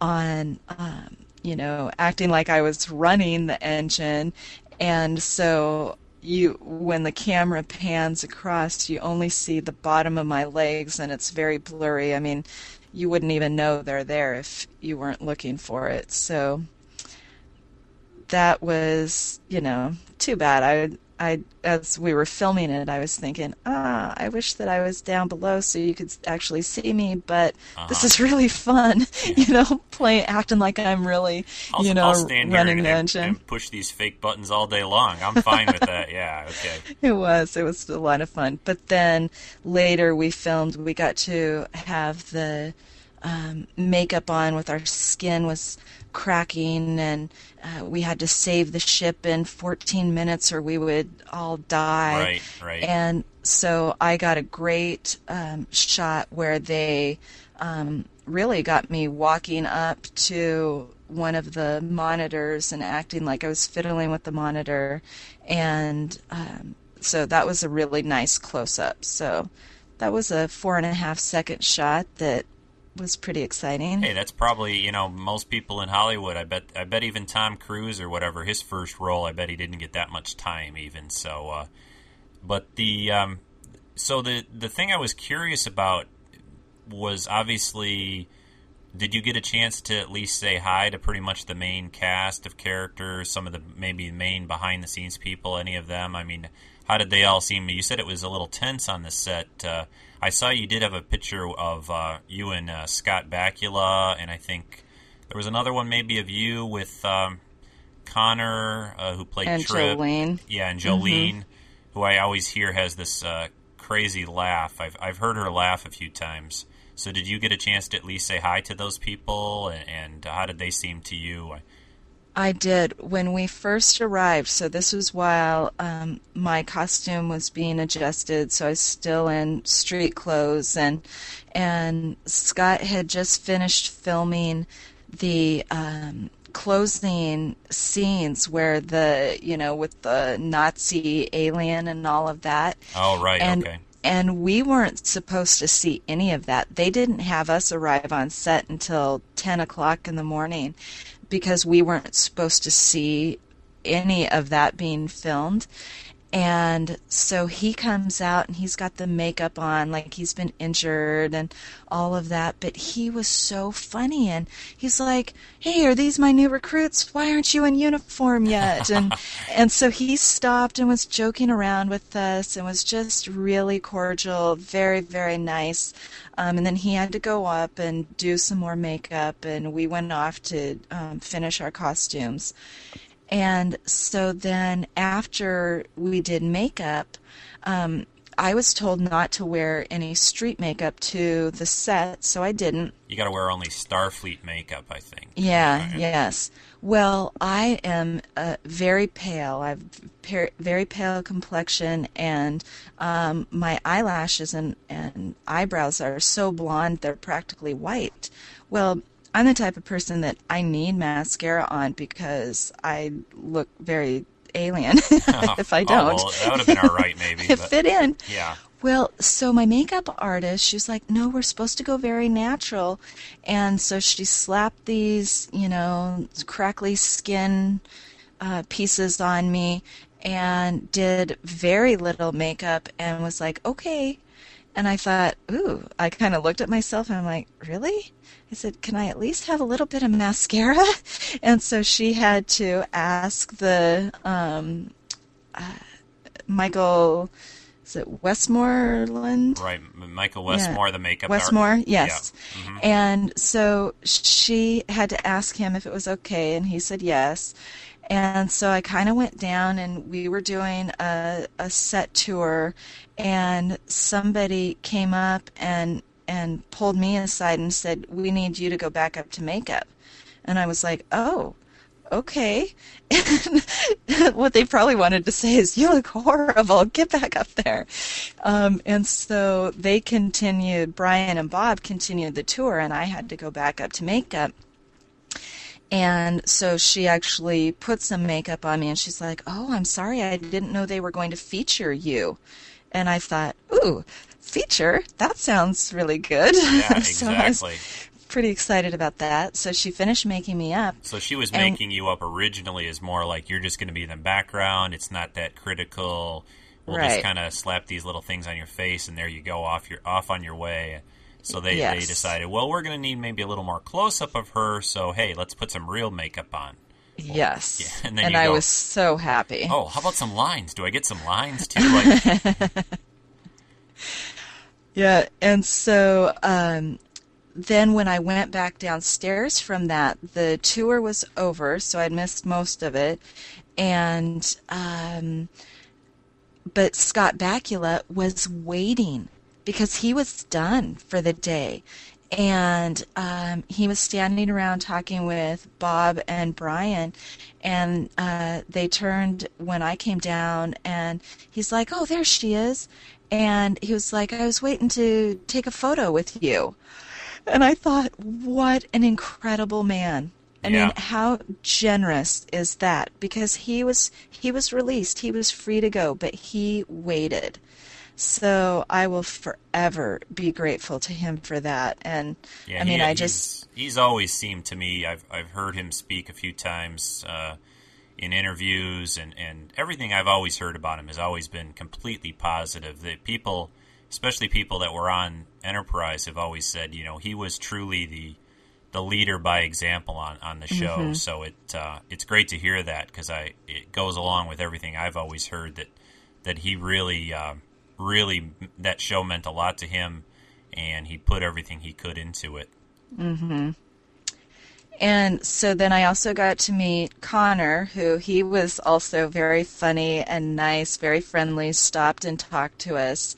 on, um, you know, acting like I was running the engine, and so you when the camera pans across you only see the bottom of my legs and it's very blurry. I mean you wouldn't even know they're there if you weren't looking for it. So that was you know too bad. I i as we were filming it i was thinking ah i wish that i was down below so you could actually see me but this Uh-huh. is really fun you know playing acting like i'm really I'll, you know I'll stand here running the engine and push these fake buttons all day long. I'm fine with that. Yeah. Okay. It was. It was a lot of fun. But then later we filmed, we got to have the um, makeup on with our skin was cracking and uh, we had to save the ship in 14 minutes or we would all die. Right. Right. And so I got a great um, shot where they um, really got me walking up to one of the monitors and acting like I was fiddling with the monitor, and um, so that was a really nice close up. So that was a four and a half second shot that was pretty exciting. Hey, that's probably you know most people in Hollywood. I bet I bet even Tom Cruise or whatever his first role. I bet he didn't get that much time even. So, uh, but the um, so the the thing I was curious about was obviously. Did you get a chance to at least say hi to pretty much the main cast of characters, some of the maybe main behind the scenes people, any of them? I mean, how did they all seem? You said it was a little tense on the set. Uh, I saw you did have a picture of uh, you and uh, Scott Bakula, and I think there was another one maybe of you with um, Connor, uh, who played and Trip. Jolene. Yeah, and Jolene, who I always hear has this uh, crazy laugh. I've I've heard her laugh a few times. So did you get a chance to at least say hi to those people, and, and how did they seem to you? I did when we first arrived. So this was while um, my costume was being adjusted. So I was still in street clothes, and and Scott had just finished filming the um, closing scenes where the you know with the Nazi alien and all of that. Oh right, and, okay. And we weren't supposed to see any of that. They didn't have us arrive on set until 10 o'clock in the morning because we weren't supposed to see any of that being filmed. And so he comes out and he's got the makeup on, like he's been injured and all of that. But he was so funny. And he's like, Hey, are these my new recruits? Why aren't you in uniform yet? And, and so he stopped and was joking around with us and was just really cordial, very, very nice. Um, and then he had to go up and do some more makeup, and we went off to um, finish our costumes. And so then after we did makeup, um, I was told not to wear any street makeup to the set, so I didn't. You got to wear only Starfleet makeup, I think. Yeah, Right. yes. Well, I am uh, very pale. I have per- very pale complexion, and um, my eyelashes and, and eyebrows are so blonde they're practically white. Well, I'm the type of person that I need mascara on because I look very alien if I Oh, don't. well, that would have been all right, maybe. But, fit in. yeah. Well, so my makeup artist, she was like, no, we're supposed to go very natural. And so she slapped these, you know, crackly skin uh, pieces on me and did very little makeup and was like, okay. And I thought, ooh, I kind of looked at myself and I'm like, really? I said, can I at least have a little bit of mascara? And so she had to ask the um, uh, Michael, is it Westmoreland? Right. Michael Westmore, the makeup Westmore, yes. Yeah. Mhm. And so she had to ask him if it was okay, and he said yes. And so I kind of went down, and we were doing a, a set tour, and somebody came up and and pulled me aside and said, "We need you to go back up to makeup." And I was like, "Oh, okay." What they probably wanted to say is, "You look horrible. Get back up there." Um, and so they continued. Brian and Bob continued the tour, and I had to go back up to makeup. And so she actually put some makeup on me, and she's like, "Oh, I'm sorry. I didn't know they were going to feature you." And I thought, "Ooh, feature? That sounds really good." Yeah, so exactly. pretty excited about that. So she finished making me up. So she was And- making you up originally as more like you're just going to be in the background. It's not that critical. We'll just kind of slap these little things on your face, and there you go off your off on your way. So they, they decided, well, we're going to need maybe a little more close up of her. So hey, let's put some real makeup on. Yes. yeah, and then you I go- was so happy. Oh, how about some lines? Do I get some lines too? Like, Yeah, and so um, then when I went back downstairs from that, the tour was over, so I'd missed most of it, and um, but Scott Bakula was waiting because he was done for the day. And um, he was standing around talking with Bob and Brian, and uh, they turned when I came down, and he's like, "Oh, there she is," and he was like, "I was waiting to take a photo with you." and I thought, what an incredible man. I Yeah. mean, how generous is that? Because he was he was released, he was free to go, but he waited. So I will forever be grateful to him for that. And Yeah, I mean, he- I just he's, he's always seemed to me. I've I've heard him speak a few times uh, in interviews, and and everything I've always heard about him has always been completely positive. That people, especially people that were on Enterprise, have always said, you know, he was truly the the leader by example on, on the show. Mm-hmm. So it uh, it's great to hear that because I it goes along with everything I've always heard that that he really uh, really that show meant a lot to him, and he put everything he could into it. And so then I also got to meet Connor, who he was also very funny and nice, very friendly, stopped and talked to us.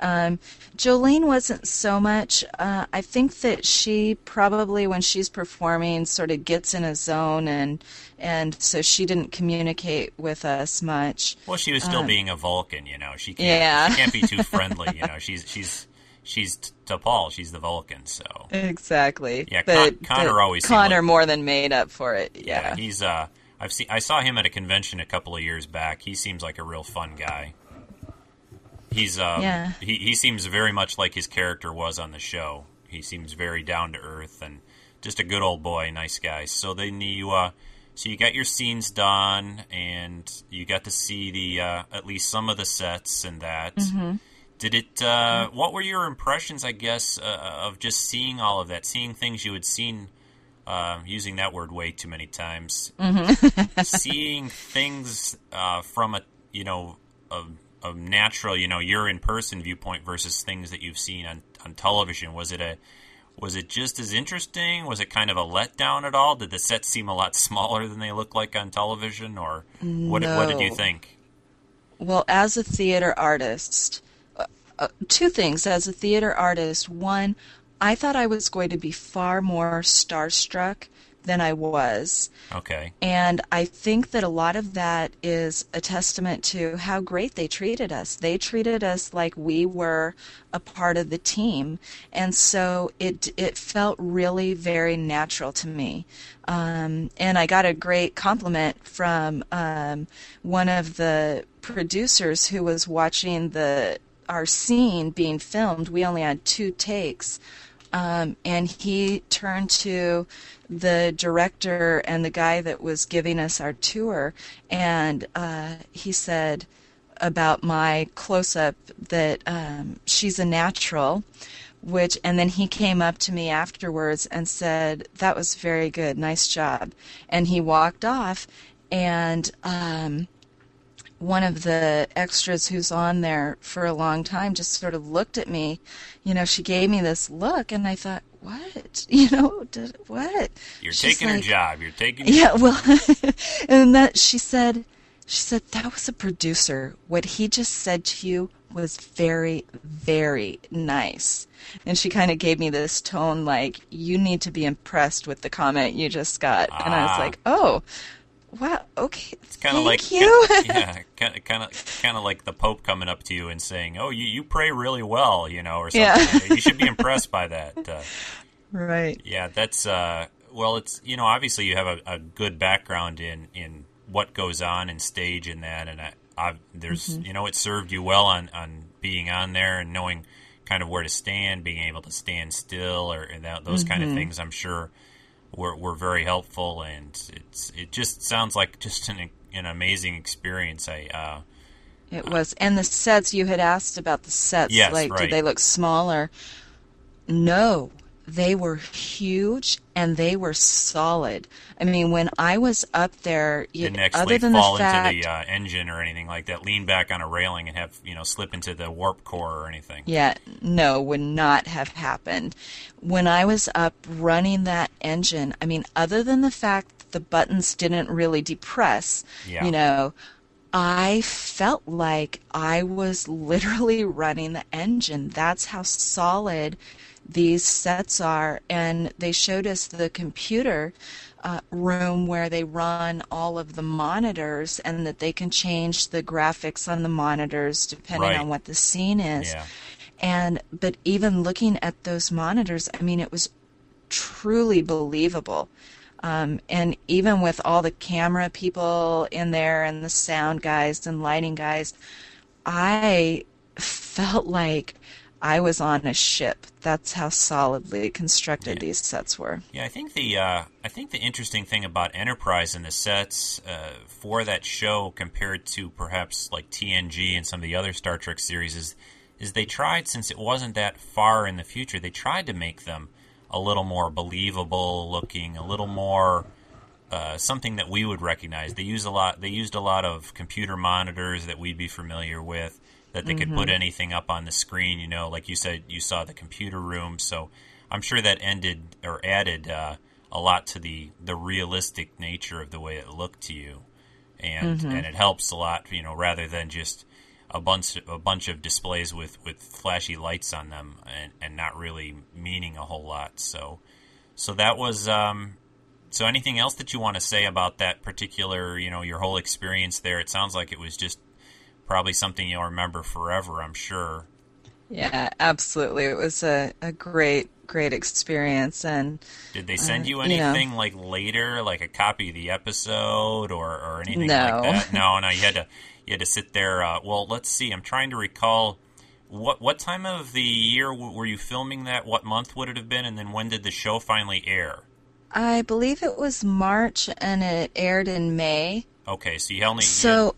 Um, Jolene wasn't so much. Uh, I think that she probably, when she's performing, sort of gets in a zone, and and so she didn't communicate with us much. Well, she was still being a Vulcan, you know. She can't, Um, Yeah. she can't be too friendly, you know. She's she's she's T'Pol. She's the Vulcan, so Exactly. Yeah, Con- but, Connor always Connor like- more than made up for it. yeah. Yeah. He's uh, I've seen I saw him at a convention a couple of years back. He seems like a real fun guy. He's um, Yeah. he he seems very much like his character was on the show. He seems very down to earth and just a good old boy, nice guy. So then you uh, so you got your scenes done and you got to see the uh, at least some of the sets and that. Did it? Uh, what were your impressions? I guess uh, of just seeing all of that, seeing things you had seen. Uh, using that word way too many times. seeing things uh, from a you know a, a natural you know your in person viewpoint versus things that you've seen on on television. Was it a was it just as interesting? Was it kind of a letdown at all? Did the sets seem a lot smaller than they look like on television, or what? What did you think? Well, as a theater artist, uh, two things. As a theater artist, one, I thought I was going to be far more starstruck than I was. Okay, And I think that a lot of that is a testament to how great they treated us. They treated us like we were a part of the team. And so it, it felt really very natural to me. Um, and I got a great compliment from um, one of the producers who was watching the our scene being filmed. We only had two takes. Um, and he turned to the director and the guy that was giving us our tour, and uh, he said about my close up that um, she's a natural. Which, and then he came up to me afterwards and said, That was very good, nice job. And he walked off, and um, one of the extras who's on there for a long time just sort of looked at me. You know, she gave me this look, and I thought, what? You know, did, what? you're She's taking her job. You're taking. Yeah, well, and that she said, she said that was a producer. What he just said to you was very, very nice. And she kind of gave me this tone like, you need to be impressed with the comment you just got. And I was Ah. like, oh, wow, okay, It's kind of like you. yeah, kind of, kind of, kind like the Pope coming up to you and saying, "Oh, you, you pray really well," you know, or something. Yeah. you should be impressed by that. Uh, right. yeah, that's uh, well, it's you know, obviously you have a, a good background in in what goes on in stage and that, and I, I there's Mm-hmm. you know, it served you well on on being on there and knowing kind of where to stand, being able to stand still, or and that, those kind Mm-hmm. of things. I'm sure were were very helpful, and it's it just sounds like just an an amazing experience. I uh, It was. And the sets, you had asked about the sets. Yes, like, right. did they look smaller? No, they were huge and they were solid. I mean, when I was up there, you, other than fall the fact, into the uh, engine or anything like that. Lean back on a railing and have you know slip into the warp core or anything. Yeah, no, would not have happened. When I was up running that engine, I mean, other than the fact that the buttons didn't really depress, Yeah. you know, I felt like I was literally running the engine. That's how solid these sets are. And they showed us the computer uh, room where they run all of the monitors and that they can change the graphics on the monitors depending Right. on what the scene is. Yeah. And but even looking at those monitors, I mean, it was truly believable. Um, and even with all the camera people in there and the sound guys and lighting guys, I felt like I was on a ship. That's how solidly constructed Yeah. these sets were. Yeah, I think the uh, I think the interesting thing about Enterprise and the sets uh, for that show compared to perhaps like TNG and some of the other Star Trek series is is they tried since it wasn't that far in the future, they tried to make them a little more believable looking, a little more uh, something that we would recognize. They use a lot. They used a lot of computer monitors that we'd be familiar with. That they could put anything up on the screen. You know, like you said, you saw the computer room. So I'm sure that ended or added uh, a lot to the the realistic nature of the way it looked to you, and and it helps a lot. You know, rather than just a bunch a bunch of displays with with flashy lights on them and and not really meaning a whole lot. So so that was um, so anything else that you want to say about that particular, you know, your whole experience there? It sounds like it was just probably something you'll remember forever, I'm sure. Yeah, absolutely. It was a, a great, great experience. And Did they send Uh, you you know. anything like later, like a copy of the episode or, or anything No. like that? No, no, you had to you had to sit there. Uh, well, let's see. I'm trying to recall what what time of the year w- were you filming that? What month would it have been? And then when did the show finally air? I believe it was March and it aired in May. Okay, so you only So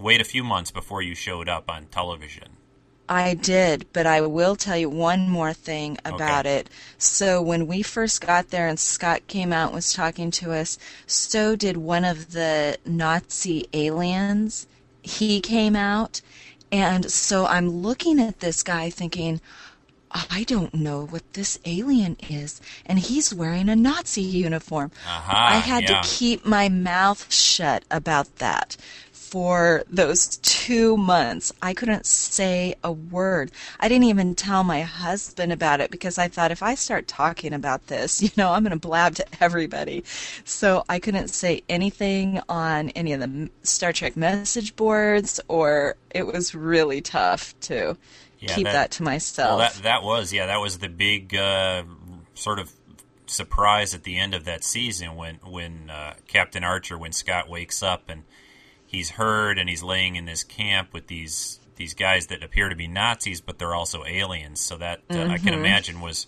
wait a few months before you showed up on television. I did, but I will tell you one more thing about Okay. it. So when we first got there and Scott came out and was talking to us, so did one of the Nazi aliens. He came out, and so I'm looking at this guy thinking, I don't know what this alien is, and he's wearing a Nazi uniform. Aha, I had yeah. to keep my mouth shut about that for those two months. I couldn't say a word. I didn't even tell my husband about it because I thought if I start talking about this, you know, I'm going to blab to everybody. So I couldn't say anything on any of the Star Trek message boards, or it was really tough to Yeah, keep that- that, to myself. Well, that that was yeah, that was the big uh, sort of surprise at the end of that season when when uh, Captain Archer, when Scott wakes up and he's heard and he's laying in this camp with these these guys that appear to be Nazis, but they're also aliens. So that uh, I can imagine was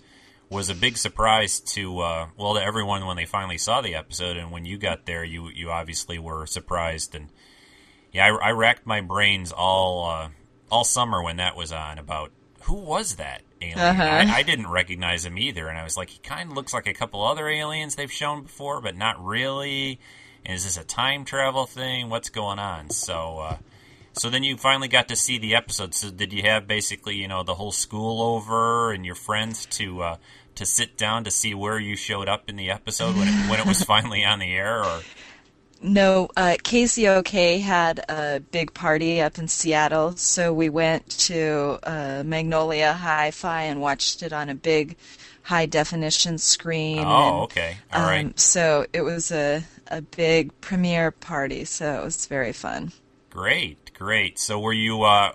was a big surprise to uh, well to everyone when they finally saw the episode, and when you got there, you you obviously were surprised and. Yeah, I, I racked my brains all uh, all summer when that was on about who was that alien. Uh-huh. I, I didn't recognize him either, and I was like, he kind of looks like a couple other aliens they've shown before, but not really. Is this a time travel thing? What's going on? So, uh, so then you finally got to see the episode. So did you have basically, you know, the whole school over and your friends to uh, to sit down to see where you showed up in the episode when it, when it was finally on the air? Or No, uh, KZOK had a big party up in Seattle, so we went to uh, Magnolia Hi-Fi and watched it on a big high definition screen. oh, and, okay, all um, right. So it was a a big premiere party, so it was very fun. Great, great. So were you uh,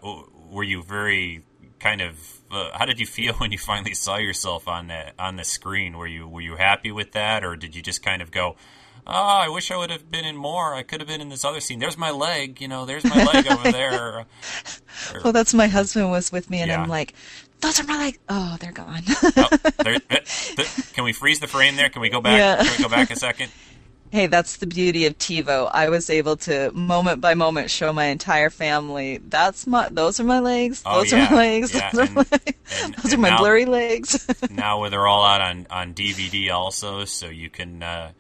were you very kind of uh, how did you feel when you finally saw yourself on the on the screen? Were you were you happy with that, or did you just kind of go, "Oh, I wish I would have been in more. I could have been in this other scene. There's my leg. You know, there's my leg over there." Well, that's my husband was with me, and Yeah. I'm like, "Those are my legs." Oh, they're gone. Oh, there, uh, th- can we freeze the frame there? Can we go back? Yeah. Can we go back a second? Hey, that's the beauty of TiVo. I was able to moment by moment show my entire family. That's my. Those are my legs. Oh, Those yeah. are my legs. Yeah, Those, and- are, my, and- those are my now- blurry legs. now where they're all out on, on DVD also, so you can. Uh,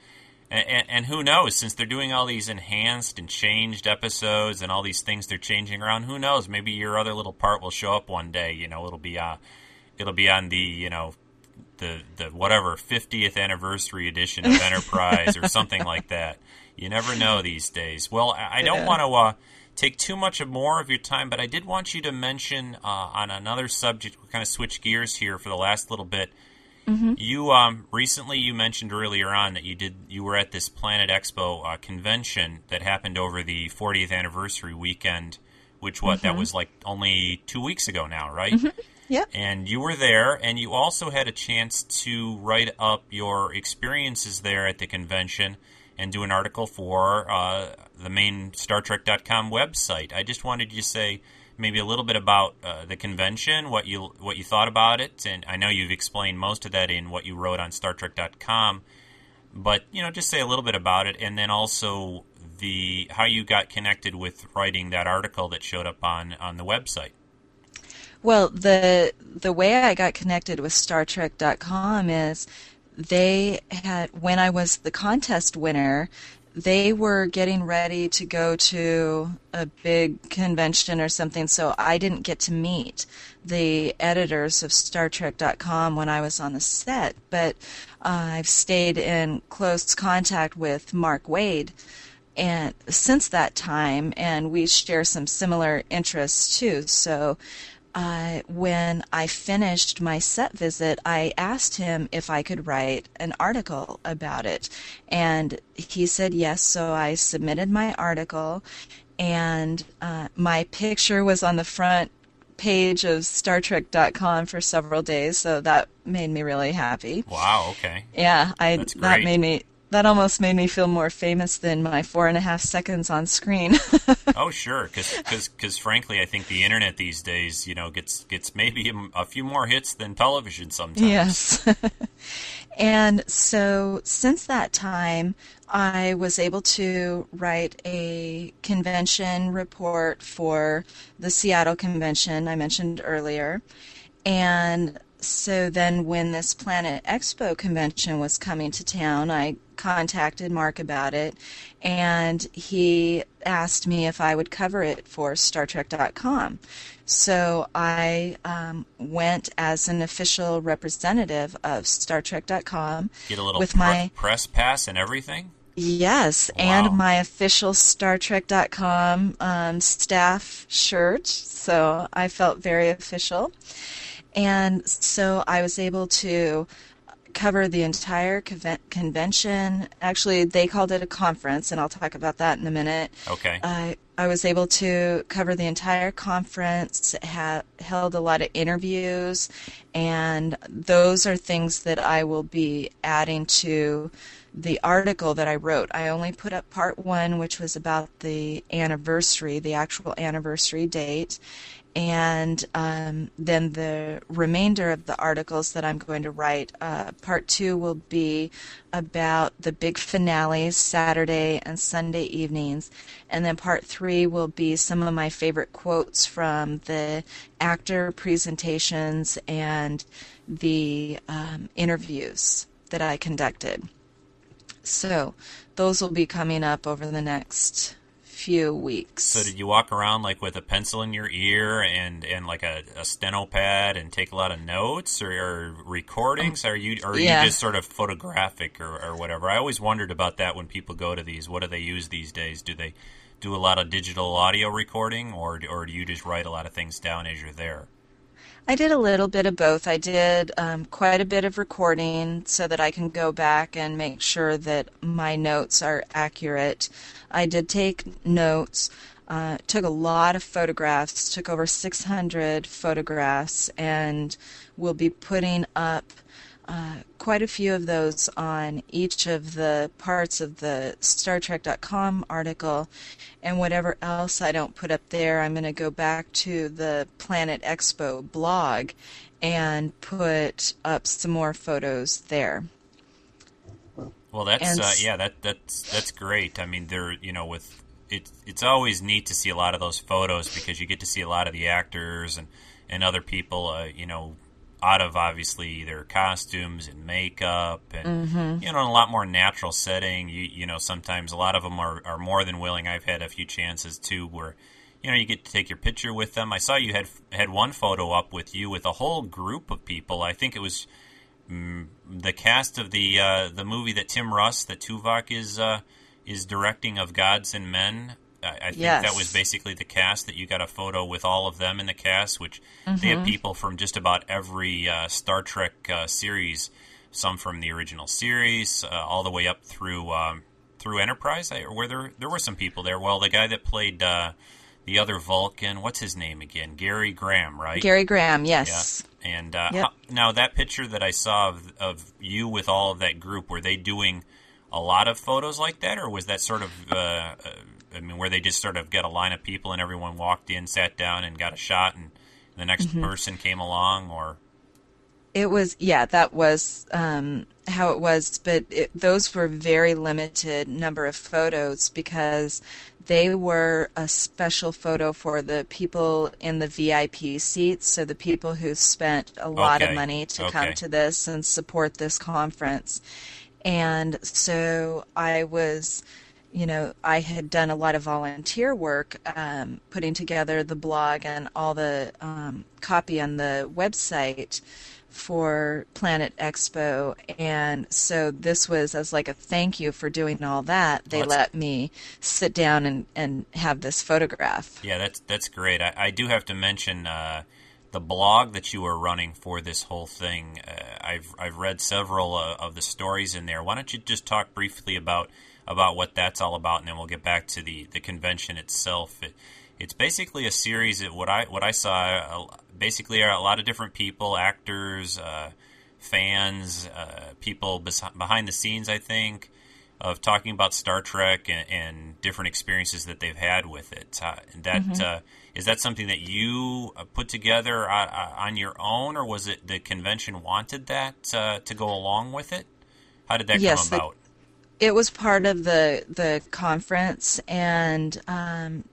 and, and who knows? Since they're doing all these enhanced and changed episodes and all these things they're changing around, who knows? Maybe your other little part will show up one day. You know, it'll be uh, it'll be on the you know the the whatever 50th anniversary edition of Enterprise or something like that. You never know these days. Well, I, I don't Yeah. want to uh, take too much of more of your time, but I did want you to mention uh, on another subject. We kind of switch gears here for the last little bit. You um, recently you mentioned earlier on that you did you were at this Planet Xpo uh, convention that happened over the 40th anniversary weekend, which what that was like only two weeks ago now, right? Yep. And you were there, and you also had a chance to write up your experiences there at the convention and do an article for uh, the main Star StarTrek.com website. I just wanted you to say maybe a little bit about uh, the convention, what you what you thought about it, and I know you've explained most of that in what you wrote on Star StarTrek.com, but you know, just say a little bit about it, and then also the how you got connected with writing that article that showed up on on the website. Well, the the way I got connected with Star StarTrek.com is they had when I was the contest winner, they were getting ready to go to a big convention or something, so I didn't get to meet the editors of Star StarTrek.com when I was on the set. But uh, I've stayed in close contact with Mark Waid and since that time, and we share some similar interests too. So uh, when I finished my set visit, I asked him if I could write an article about it. And he said yes, so I submitted my article, and uh, my picture was on the front page of Star StarTrek.com for several days, so that made me really happy. Wow, okay. Yeah, I that made me that almost made me feel more famous than my four and a half seconds on screen. Oh, sure, because frankly, I think the internet these days, you know, gets gets maybe a, a few more hits than television sometimes. Yes. and so since that time, I was able to write a convention report for the Seattle convention I mentioned earlier. And so then when this Planet Xpo convention was coming to town, I contacted Mark about it and he asked me if I would cover it for star StarTrek.com. So I um, went as an official representative of StarTrek.com Get a little with pre- my press pass and everything. Yes, Wow. and my official StarTrek.com um, staff shirt. So I felt very official. And so I was able to cover the entire conven- convention. Actually, they called it a conference, and I'll talk about that in a minute. Okay. I I was able to cover the entire conference, ha- held a lot of interviews, and those are things that I will be adding to the article that I wrote. I only put up part one, which was about the anniversary, the actual anniversary date, and um, then the remainder of the articles that I'm going to write, uh, part two will be about the big finales, Saturday and Sunday evenings, and then part three will be some of my favorite quotes from the actor presentations and the um, interviews that I conducted. So those will be coming up over the next few weeks. So did you walk around like with a pencil in your ear and, and like a, a steno pad and take a lot of notes or, or recordings? Are you or are yeah. you just sort of photographic or, or whatever? I always wondered about that when people go to these. What do they use these days? Do they do a lot of digital audio recording or or do you just write a lot of things down as you're there? I did a little bit of both. I did um, quite a bit of recording so that I can go back and make sure that my notes are accurate. I did take notes, uh, took a lot of photographs, took over 600 photographs, and will be putting up uh, quite a few of those on each of the parts of the StarTrek.com article. And whatever else I don't put up there, I'm going to go back to the Planet Xpo blog and put up some more photos there. Well, that's uh, yeah, that that's that's great. I mean, there you know with it's it's always neat to see a lot of those photos because you get to see a lot of the actors and and other people, uh, you know, out of obviously their costumes and makeup and Mm-hmm. you know in a lot more natural setting. You you know sometimes a lot of them are are more than willing. I've had a few chances too where. You know, you get to take your picture with them. I saw you had had one photo up with you with a whole group of people. I think it was the cast of the uh, the movie that Tim Russ, that Tuvok is uh, is directing of Gods and Men. I, I think that was basically the cast. That you got a photo with all of them in the cast, which they Mm-hmm. have people from just about every uh, Star Trek uh, series. Some from the original series, uh, all the way up through um, through Enterprise. I, where there there were some people there. Well, the guy that played uh, the other Vulcan. What's his name again? Gary Graham, right? Gary Graham, yes. Yeah. And uh, Yep. how, now that picture that I saw of, of you with all of that group, were they doing a lot of photos like that, or was that sort of? Uh, uh, I mean, where they just sort of got a line of people and everyone walked in, sat down, and got a shot, and the next Mm-hmm. person came along, or It was, yeah, that was um, how it was, but it, those were very limited number of photos because they were a special photo for the people in the VIP seats, so the people who spent a lot Okay, of money to okay. come to this and support this conference. And so I was, you know, I had done a lot of volunteer work, um, putting together the blog and all the um, copy on the website for Planet Xpo. And so this was as like a thank you for doing all that. They Well, let me sit down and, and have this photograph. Yeah, that's that's great. I, I do have to mention uh, the blog that you were running for this whole thing. Uh, I've I've read several uh, of the stories in there. Why don't you just talk briefly about about what that's all about, and then we'll get back to the, the convention itself. It, it's basically a series. Of what I what I saw uh, basically are a lot of different people, actors, uh, fans, uh, people bes- behind the scenes. I think of talking about Star Trek and, and different experiences that they've had with it. Uh, that uh, is that something that you uh, put together on your own, or was it the convention wanted that uh, to go along with it? How did that Yes, come the- about? It was part of the the conference and um,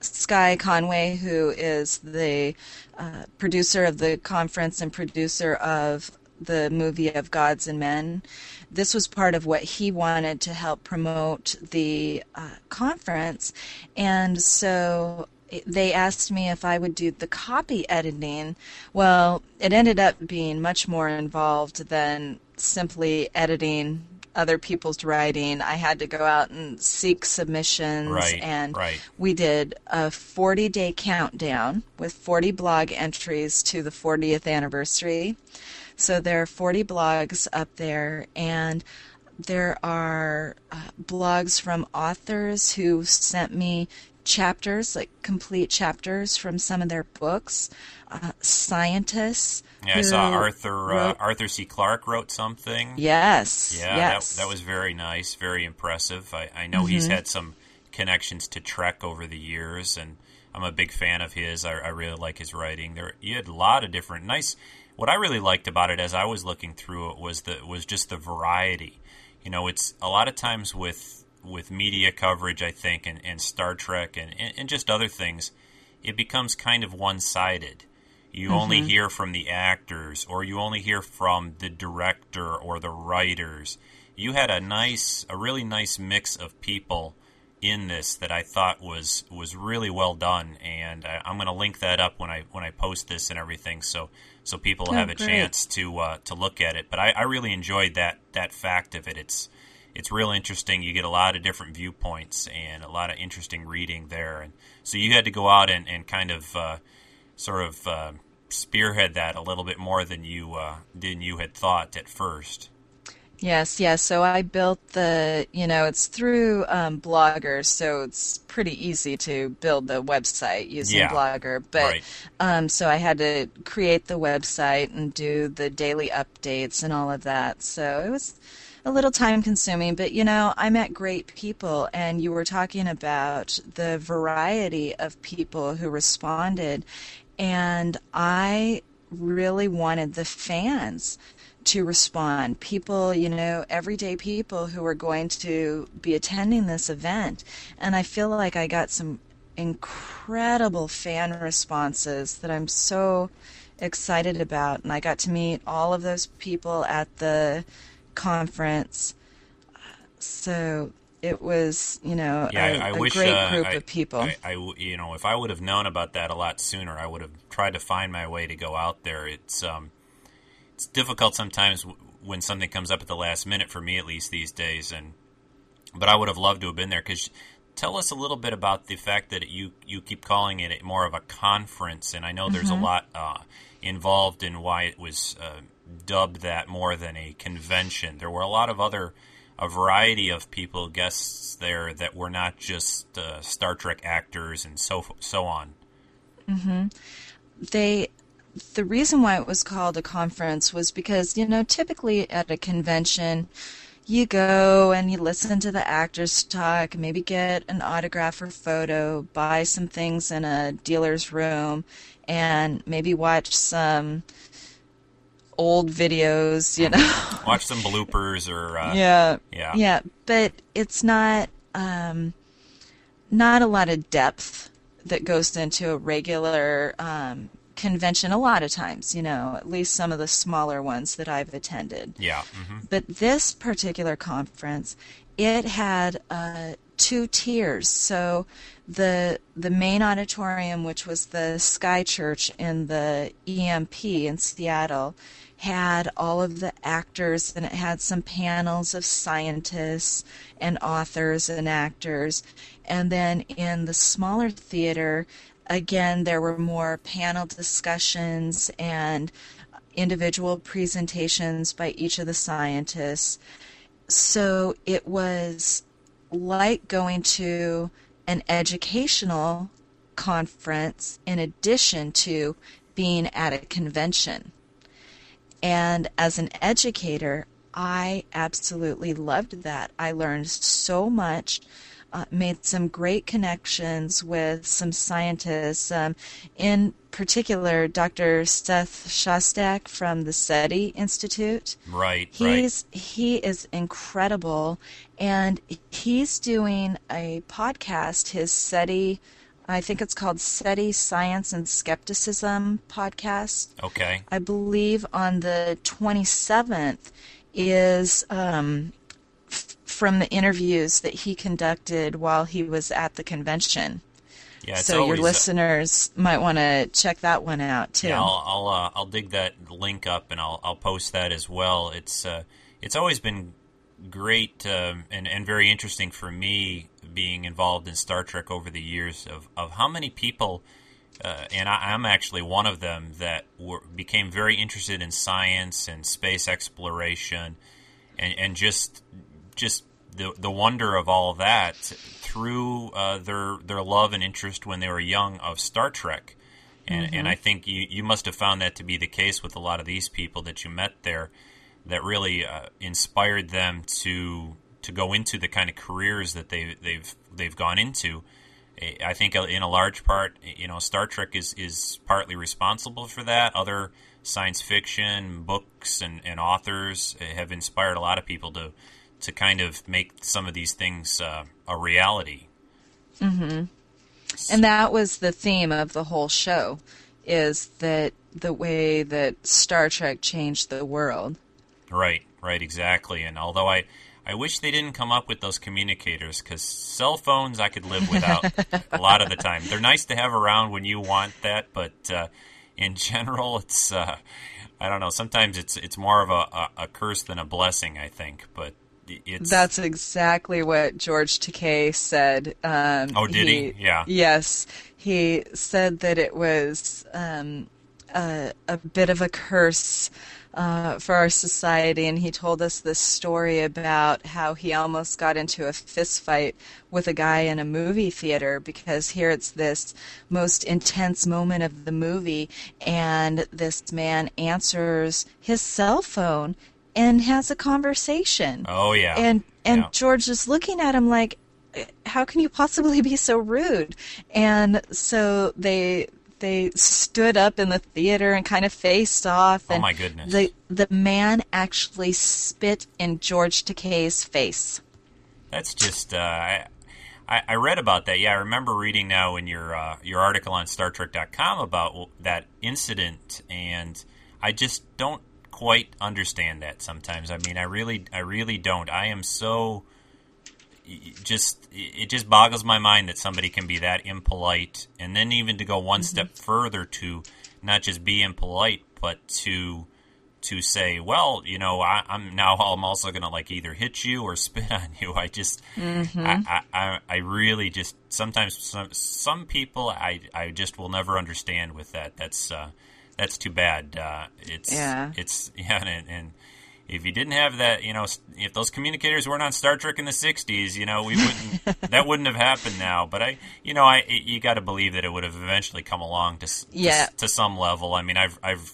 Sky Conway, who is the uh, producer of the conference and producer of the movie of Gods and Men, this was part of what he wanted to help promote the uh, conference, and so they asked me if I would do the copy editing. Well, it ended up being much more involved than simply editing other people's writing. I had to go out and seek submissions Right, and right. we did a 40 day countdown with 40 blog entries to the 40th anniversary. So there are 40 blogs up there, and there are uh, blogs from authors who sent me chapters, like complete chapters from some of their books, uh, scientists. Yeah, I saw Arthur uh, Arthur C. Clarke wrote something. Yes. Yeah, yes. that, that was very nice, very impressive. I, I know he's had some connections to Trek over the years, and I'm a big fan of his. I, I really like his writing. There, you had a lot of different nice. What I really liked about it, as I was looking through it, was the was just the variety. You know, it's a lot of times with with media coverage, I think, and, and Star Trek and, and, just other things, it becomes kind of one sided. You only hear from the actors, or you only hear from the director or the writers. You had a nice, a really nice mix of people in this that I thought was was really well done, and I, I'm going to link that up when I when I post this and everything, so so people Oh, have a great. chance to uh, to look at it. But I, I really enjoyed that that fact of it. It's it's real interesting. You get a lot of different viewpoints and a lot of interesting reading there, and so you had to go out and, and kind of uh, sort of uh, spearhead that a little bit more than you uh, than you had thought at first. Yes, yes. So I built the, you know, it's through um, Blogger, so it's pretty easy to build the website using Yeah, Blogger. But right. um, so I had to create the website and do the daily updates and all of that. So it was a little time consuming, but you know, I met great people, and you were talking about the variety of people who responded, and I really wanted the fans to respond. People, you know, everyday people who are going to be attending this event. And I feel like I got some incredible fan responses that I'm so excited about. And I got to meet all of those people at the conference. So it was, you know, Yeah, a, I, I a wish great uh, group I, of people. I, you know, if I would have known about that a lot sooner, I would have tried to find my way to go out there. It's um, it's difficult sometimes w- when something comes up at the last minute for me, at least these days. And but I would have loved to have been there because. Tell us a little bit about the fact that you you keep calling it more of a conference, and I know there's a lot uh, involved in why it was uh, dubbed that more than a convention. There were a lot of other a variety of people guests there that were not just uh, Star Trek actors and so so on. they the reason why it was called a conference was because you know typically at a convention you go and you listen to the actors talk maybe get an autograph or photo buy some things in a dealer's room and maybe watch some old videos you know Watch some bloopers or uh, yeah yeah. yeah but it's not um not a lot of depth that goes into a regular um convention a lot of times you know at least some of the smaller ones that i've attended yeah. hmm but this particular conference it had uh, two tiers so the the main auditorium which was the sky church in the emp in seattle had all of the actors and it had some panels of scientists and authors and actors and then in the smaller theater again there were more panel discussions and individual presentations by each of the scientists so it was like going to an educational conference in addition to being at a convention. And as an educator, I absolutely loved that. I learned so much, uh, made some great connections with some scientists. Um, in particular, Dr. Seth Shostak from the SETI Institute. Right. right. He's he is incredible, and he's doing a podcast. His SETI, I think it's called SETI Science and Skepticism podcast. Okay. I believe on the 27th is um, f- from the interviews that he conducted while he was at the convention. Yeah. It's so your listeners might want to check that one out too. Yeah, I'll I'll, uh, I'll dig that link up and I'll I'll post that as well. It's uh, it's always been great um, and and very interesting for me being involved in Star Trek over the years of of how many people. Uh, and I, I'm actually one of them that were, became very interested in science and space exploration, and, and just just the the wonder of all that through uh, their their love and interest when they were young of Star Trek. And, and I think you, you must have found that to be the case with a lot of these people that you met there, that really uh, inspired them to to go into the kind of careers that they they've they've gone into. I think in a large part, you know, Star Trek is is partly responsible for that. Other science fiction books and, and authors have inspired a lot of people to to kind of make some of these things uh, a reality. Mm-hmm. And that was the theme of the whole show is that the way that Star Trek changed the world. Right, right, exactly. And although I, I wish they didn't come up with those communicators because cell phones I could live without a lot of the time. They're nice to have around when you want that, but uh, in general, it's uh, I don't know. Sometimes it's it's more of a, a, a curse than a blessing. I think, but it's That's exactly what George Takei said. Um, Oh, did he? Yeah. Yes, he said that it was um, a, a bit of a curse uh, for our society, and he told us this story about how he almost got into a fist fight with a guy in a movie theater because here it's this most intense moment of the movie, and this man answers his cell phone and has a conversation. Oh yeah, And and Yeah. George is looking at him like, how can you possibly be so rude? And so they they stood up in the theater and kind of faced off. Oh, my goodness. The the man actually spit in George Takei's face. That's just. Uh, I, I read about that. Yeah, I remember reading now in your uh, your article on Star StarTrek.com about that incident, and I just don't quite understand that sometimes. I mean, I really, I really don't. I am so just it just boggles my mind that somebody can be that impolite and then even to go one step further to not just be impolite but to to say well you know I, i'm now i'm also gonna like either hit you or spit on you. I just I, I, I I really just sometimes some, some people i i just will never understand with that. That's uh that's too bad. Uh it's Yeah. it's yeah and, and if you didn't have that, you know, if those communicators weren't on Star Trek in the '60s, you know, we wouldn't that wouldn't have happened now. But I, you know, I you got to believe that it would have eventually come along to, yeah. to, to some level. I mean, I've I've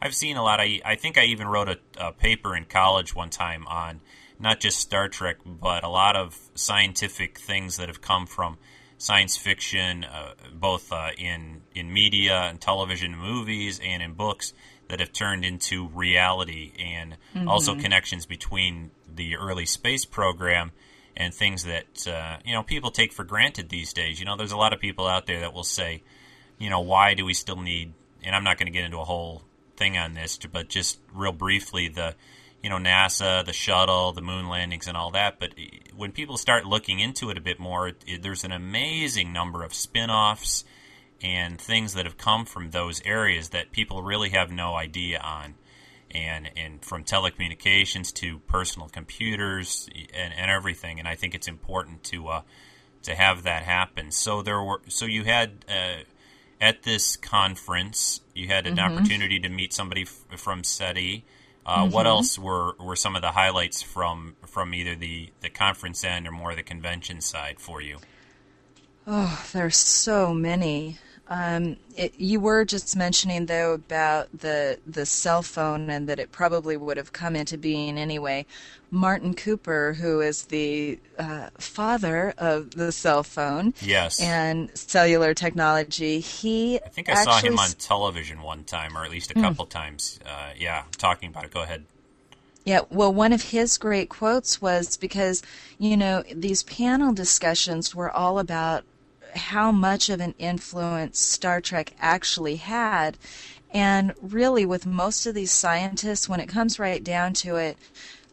I've seen a lot. I I think I even wrote a, a paper in college one time on not just Star Trek, but a lot of scientific things that have come from science fiction, uh, both uh, in in media and television, and movies, and in books that have turned into reality, and mm-hmm. also connections between the early space program and things that uh, you know people take for granted these days. You know, there's a lot of people out there that will say, you know, why do we still need? And I'm not going to get into a whole thing on this, but just real briefly, the you know NASA, the shuttle, the moon landings, and all that. But when people start looking into it a bit more, it, there's an amazing number of spin-offs and things that have come from those areas that people really have no idea on. And, and from telecommunications to personal computers and, and everything, and I think it's important to uh, to have that happen. So there were so you had uh, at this conference you had an mm-hmm. opportunity to meet somebody f- from SETI, uh, mm-hmm. What else were, were some of the highlights from from either the, the conference end or more the convention side for you? Oh, there's so many. Um, it, you were just mentioning though about the the cell phone and that it probably would have come into being anyway. Martin Cooper, who is the uh, father of the cell phone, yes, and cellular technology, he I think I saw him on television one time, or at least a hmm. couple mm. times. Uh, yeah, talking about it. Go ahead. Yeah, well, one of his great quotes was because, you know, these panel discussions were all about how much of an influence Star Trek actually had. And really, with most of these scientists, when it comes right down to it,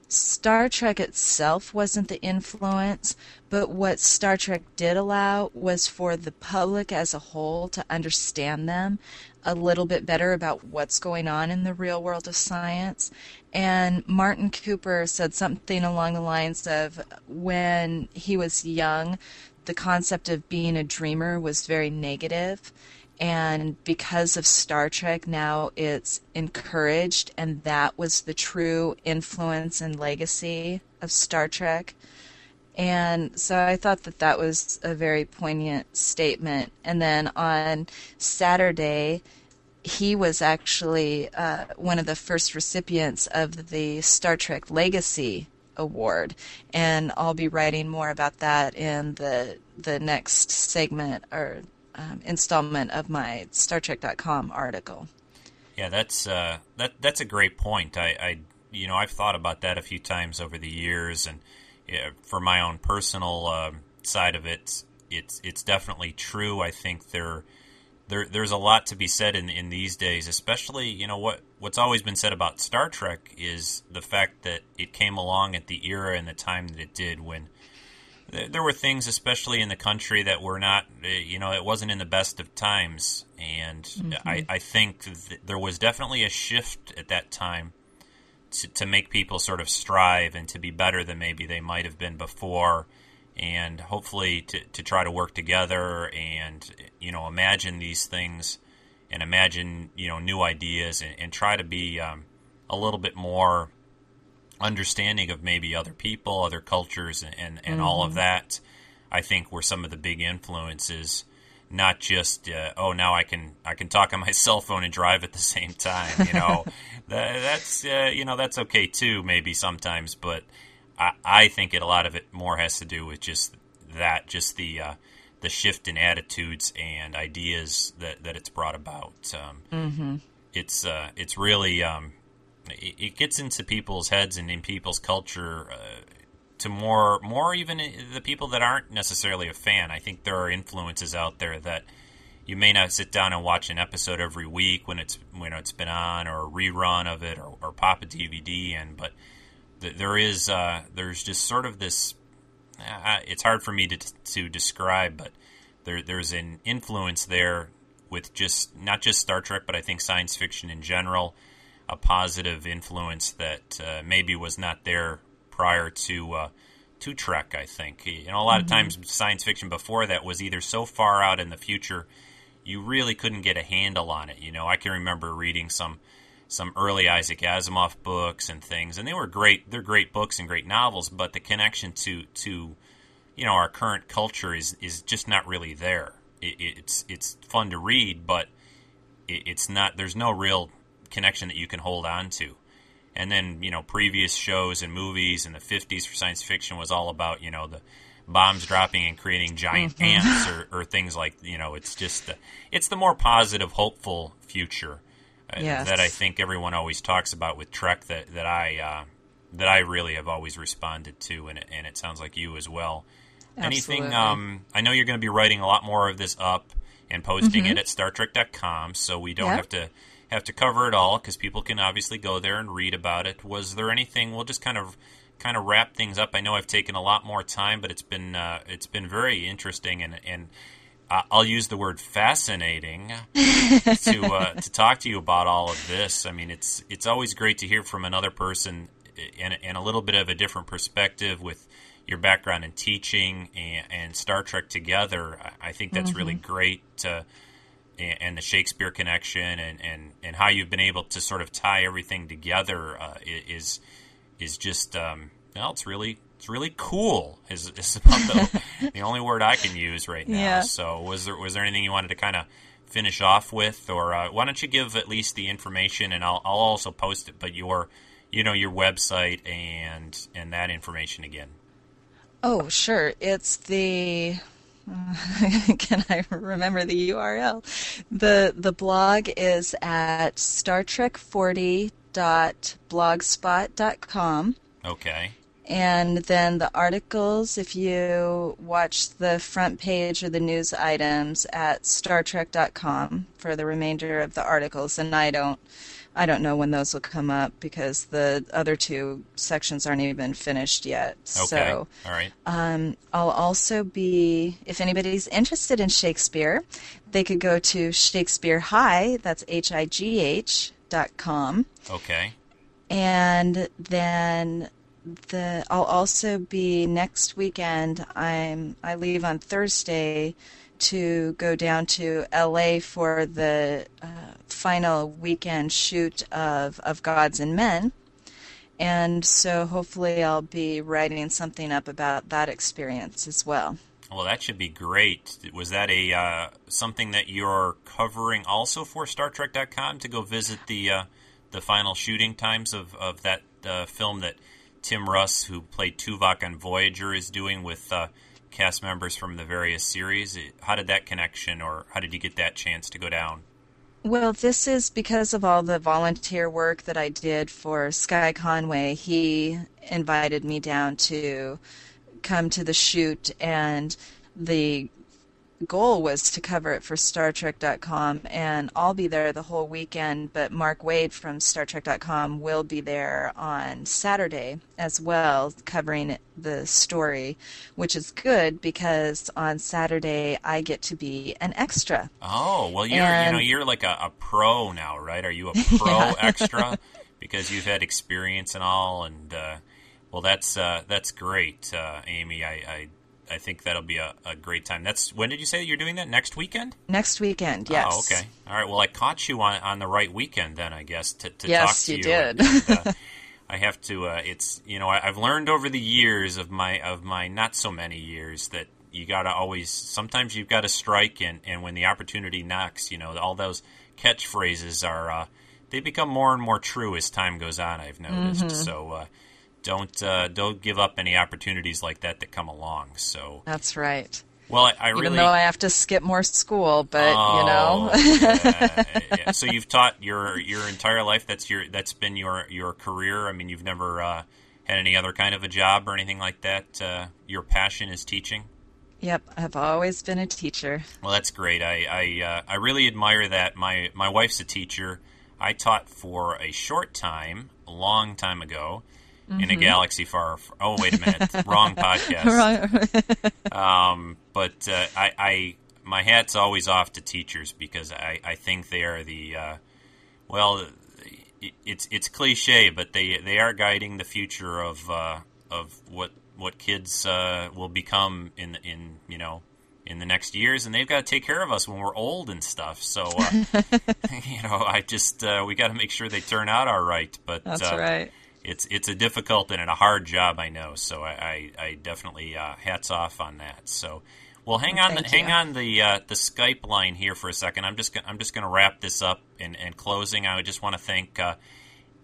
Star Trek itself wasn't the influence, but what Star Trek did allow was for the public as a whole to understand them a little bit better about what's going on in the real world of science. And Martin Cooper said something along the lines of when he was young, the concept of being a dreamer was very negative. And because of Star Trek now it's encouraged. And that was the true influence and legacy of Star Trek. And so I thought that that was a very poignant statement. And then on Saturday he was actually uh, one of the first recipients of the Star Trek Legacy award, and I'll be writing more about that in the the next segment or um, installment of my StarTrek.com article. Yeah, that's uh, that that's a great point. I, I, you know I've thought about that a few times over the years, and yeah, for my own personal uh, side of it, it's it's definitely true. I think there there there's a lot to be said in in these days, especially you know what what's always been said about Star Trek is the fact that it came along at the era and the time that it did when there were things, especially in the country, that were not, eh, you know, it wasn't in the best of times. And mm-hmm. I, I, think there was definitely a shift at that time to, to, make people sort of strive and to be better than maybe they might have been before and hopefully to, to try to work together and you know imagine these things and imagine you know new ideas and, and try to be um, a little bit more understanding of maybe other people, other cultures, and and, and mm-hmm. all of mm-hmm. that. I think were some of the big influences. Not just uh, oh now I can I can talk on my cell phone and drive at the same time. You know that, that's uh, you know that's okay too maybe sometimes, but I, I think it a lot of it more has to do with just that, just the uh, the shift in attitudes and ideas that, that it's brought about. Um, mm-hmm. It's uh, it's really um, it, it, gets into people's heads and in people's culture uh, to more more even the people that aren't necessarily a fan. I think there are influences out there that you may not sit down and watch an episode every week when it's when it's been on or a rerun of it or, or pop a DVD in, but there is uh, there's just sort of this. Uh, it's hard for me to to describe, but there there's an influence there with just not just Star Trek, but I think science fiction in general, a positive influence that uh, maybe was not there prior to uh, to Trek. I think you know a lot mm-hmm. of times science fiction before that was either so far out in the future you really couldn't get a handle on it. You know, I can remember reading some some early Isaac Asimov books and things, and they were great. They're great books and great novels, but the connection to to you know our current culture is is just not really there. It, it's it's fun to read, but it, it's not. There's no real connection that you can hold on to. And then you know previous shows and movies in the 50s for science fiction was all about you know the bombs dropping and creating giant Mm-hmm. ants or, or things like you know it's just the, it's the more positive hopeful future Yes. that I think everyone always talks about with Trek that that I uh, that I really have always responded to and it, and it sounds like you as well. Anything um, I know you're going to be writing a lot more of this up and posting it at StarTrek.com, so we don't Mm-hmm. Yep. have to have to cover it all because people can obviously go there and read about it. Was there anything? We'll just kind of kind of wrap things up. I know I've taken a lot more time, but it's been uh, it's been very interesting and and uh, I'll use the word fascinating to uh, to talk to you about all of this. I mean, it's it's always great to hear from another person and, and a little bit of a different perspective with your background in teaching and, and Star Trek together. I I think that's really great. To, and and the Shakespeare connection and, and, and how you've been able to sort of tie everything together uh, is is just um, well, it's really it's really cool. Is, is about the, the only word I can use right now. Yeah. So was there was there anything you wanted to kind of finish off with, or uh, why don't you give at least the information, and I'll I'll also post it, but your you know your website and and that information again. Oh, sure. It's the. can I remember the URL? The the blog is at startrek40.blogspot.com. Okay. And then the articles, if you watch the front page or the news items at StarTrek.com for the remainder of the articles, and I don't, I don't know when those will come up because the other two sections aren't even finished yet. Okay. So All right. um, I'll also be, if anybody's interested in Shakespeare, they could go to Shakespeare High. That's H I G H dot com Okay. and then the I'll also be next weekend. I'm I leave on Thursday to go down to LA for the uh, final weekend shoot of of Gods and Men. And so hopefully I'll be writing something up about that experience as well. Well, that should be great. Was that a uh, something that you're covering also for Star StarTrek.com to go visit the uh, the final shooting times of of that uh, film that Tim Russ, who played Tuvok on Voyager, is doing with uh, cast members from the various series? How did that connection, or how did you get that chance to go down? Well, this is because of all the volunteer work that I did for Sky Conway. He invited me down to come to the shoot, and the goal was to cover it for Star StarTrek.com, and I'll be there the whole weekend. But Mark Wade from Star StarTrek.com will be there on Saturday as well, covering the story, which is good because on Saturday I get to be an extra. Oh, well, you're you know you're like a, a pro now, right? Are you a pro extra because you've had experience and all? And uh, well, that's uh, that's great, uh, Amy. I, I I think that'll be a, a great time. That's when did you say that you're doing that next weekend? Next weekend, yes. Oh, okay. All right. Well, I caught you on, on the right weekend then, I guess, to, to Yes, talk to you you. did. And, uh, I have to. Uh, it's you know I, I've learned over the years of my of my not so many years that you got to always sometimes you've got to strike and and when the opportunity knocks, you know all those catchphrases are uh, they become more and more true as time goes on. I've noticed. Mm-hmm. So. Don't uh, don't give up any opportunities like that that come along. So, That's right. well, I, I Even really though I have to skip more school, but Oh, you know, yeah, yeah. So you've taught your your entire life. That's your that's been your your career. I mean, you've never uh, had any other kind of a job or anything like that. Uh, your passion is teaching. yep, I've always been a teacher. Well, that's great. I I, uh, I really admire that. My my wife's a teacher. I taught for a short time, a long time ago, in Mm-hmm. a galaxy far. oh, wait a minute, wrong podcast. Um, but uh, I, I, my hat's always off to teachers because I, I think they are the, uh, well, it, it's it's cliche, but they they are guiding the future of uh, of what what kids uh, will become in in you know in the next years, and they've got to take care of us when we're old and stuff. So, uh, you know, I just uh, we got to make sure they turn out all right. But That's uh, right. It's it's a difficult and a hard job, I know. So I I, I definitely uh, hats off on that. So. Well, hang on, the, hang on the uh, the Skype line here for a second. I'm just go- I'm just going to wrap this up and, in closing. I just want to thank uh,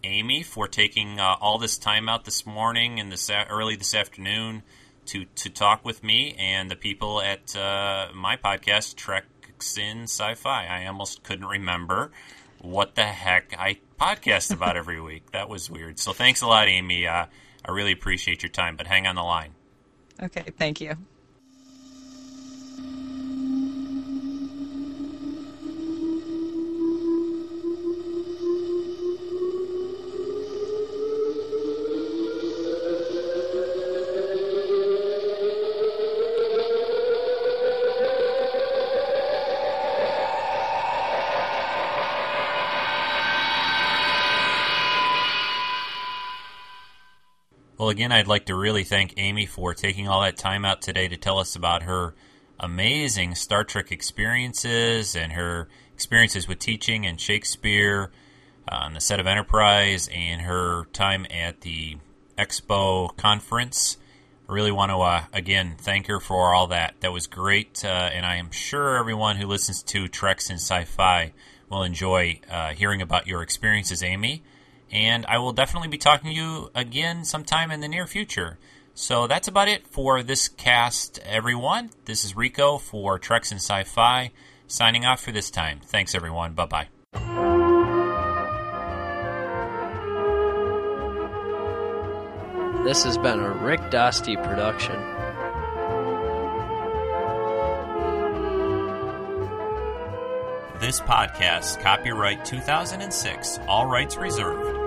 Amy for taking uh, all this time out this morning and this early this afternoon to to talk with me and the people at uh, my podcast Treks in Sci-Fi. I almost couldn't remember what the heck I podcast about every week. That was weird. So thanks a lot, Amy. Uh, I really appreciate your time. But hang on the line. Okay, thank you. Again, I'd like to really thank Amy for taking all that time out today to tell us about her amazing Star Trek experiences and her experiences with teaching and Shakespeare uh, on the set of Enterprise and her time at the Expo conference. I really want to, uh, again, thank her for all that. That was great, uh, and I am sure everyone who listens to Treks in Sci Fi will enjoy uh, hearing about your experiences, Amy and I will definitely be talking to you again sometime in the near future. So that's about it for this cast, everyone. This is Rico for Treks and Sci Fi, signing off for this time. Thanks, everyone. Bye bye. This has been a Rick Dosty production. This podcast, copyright 2006, all rights reserved.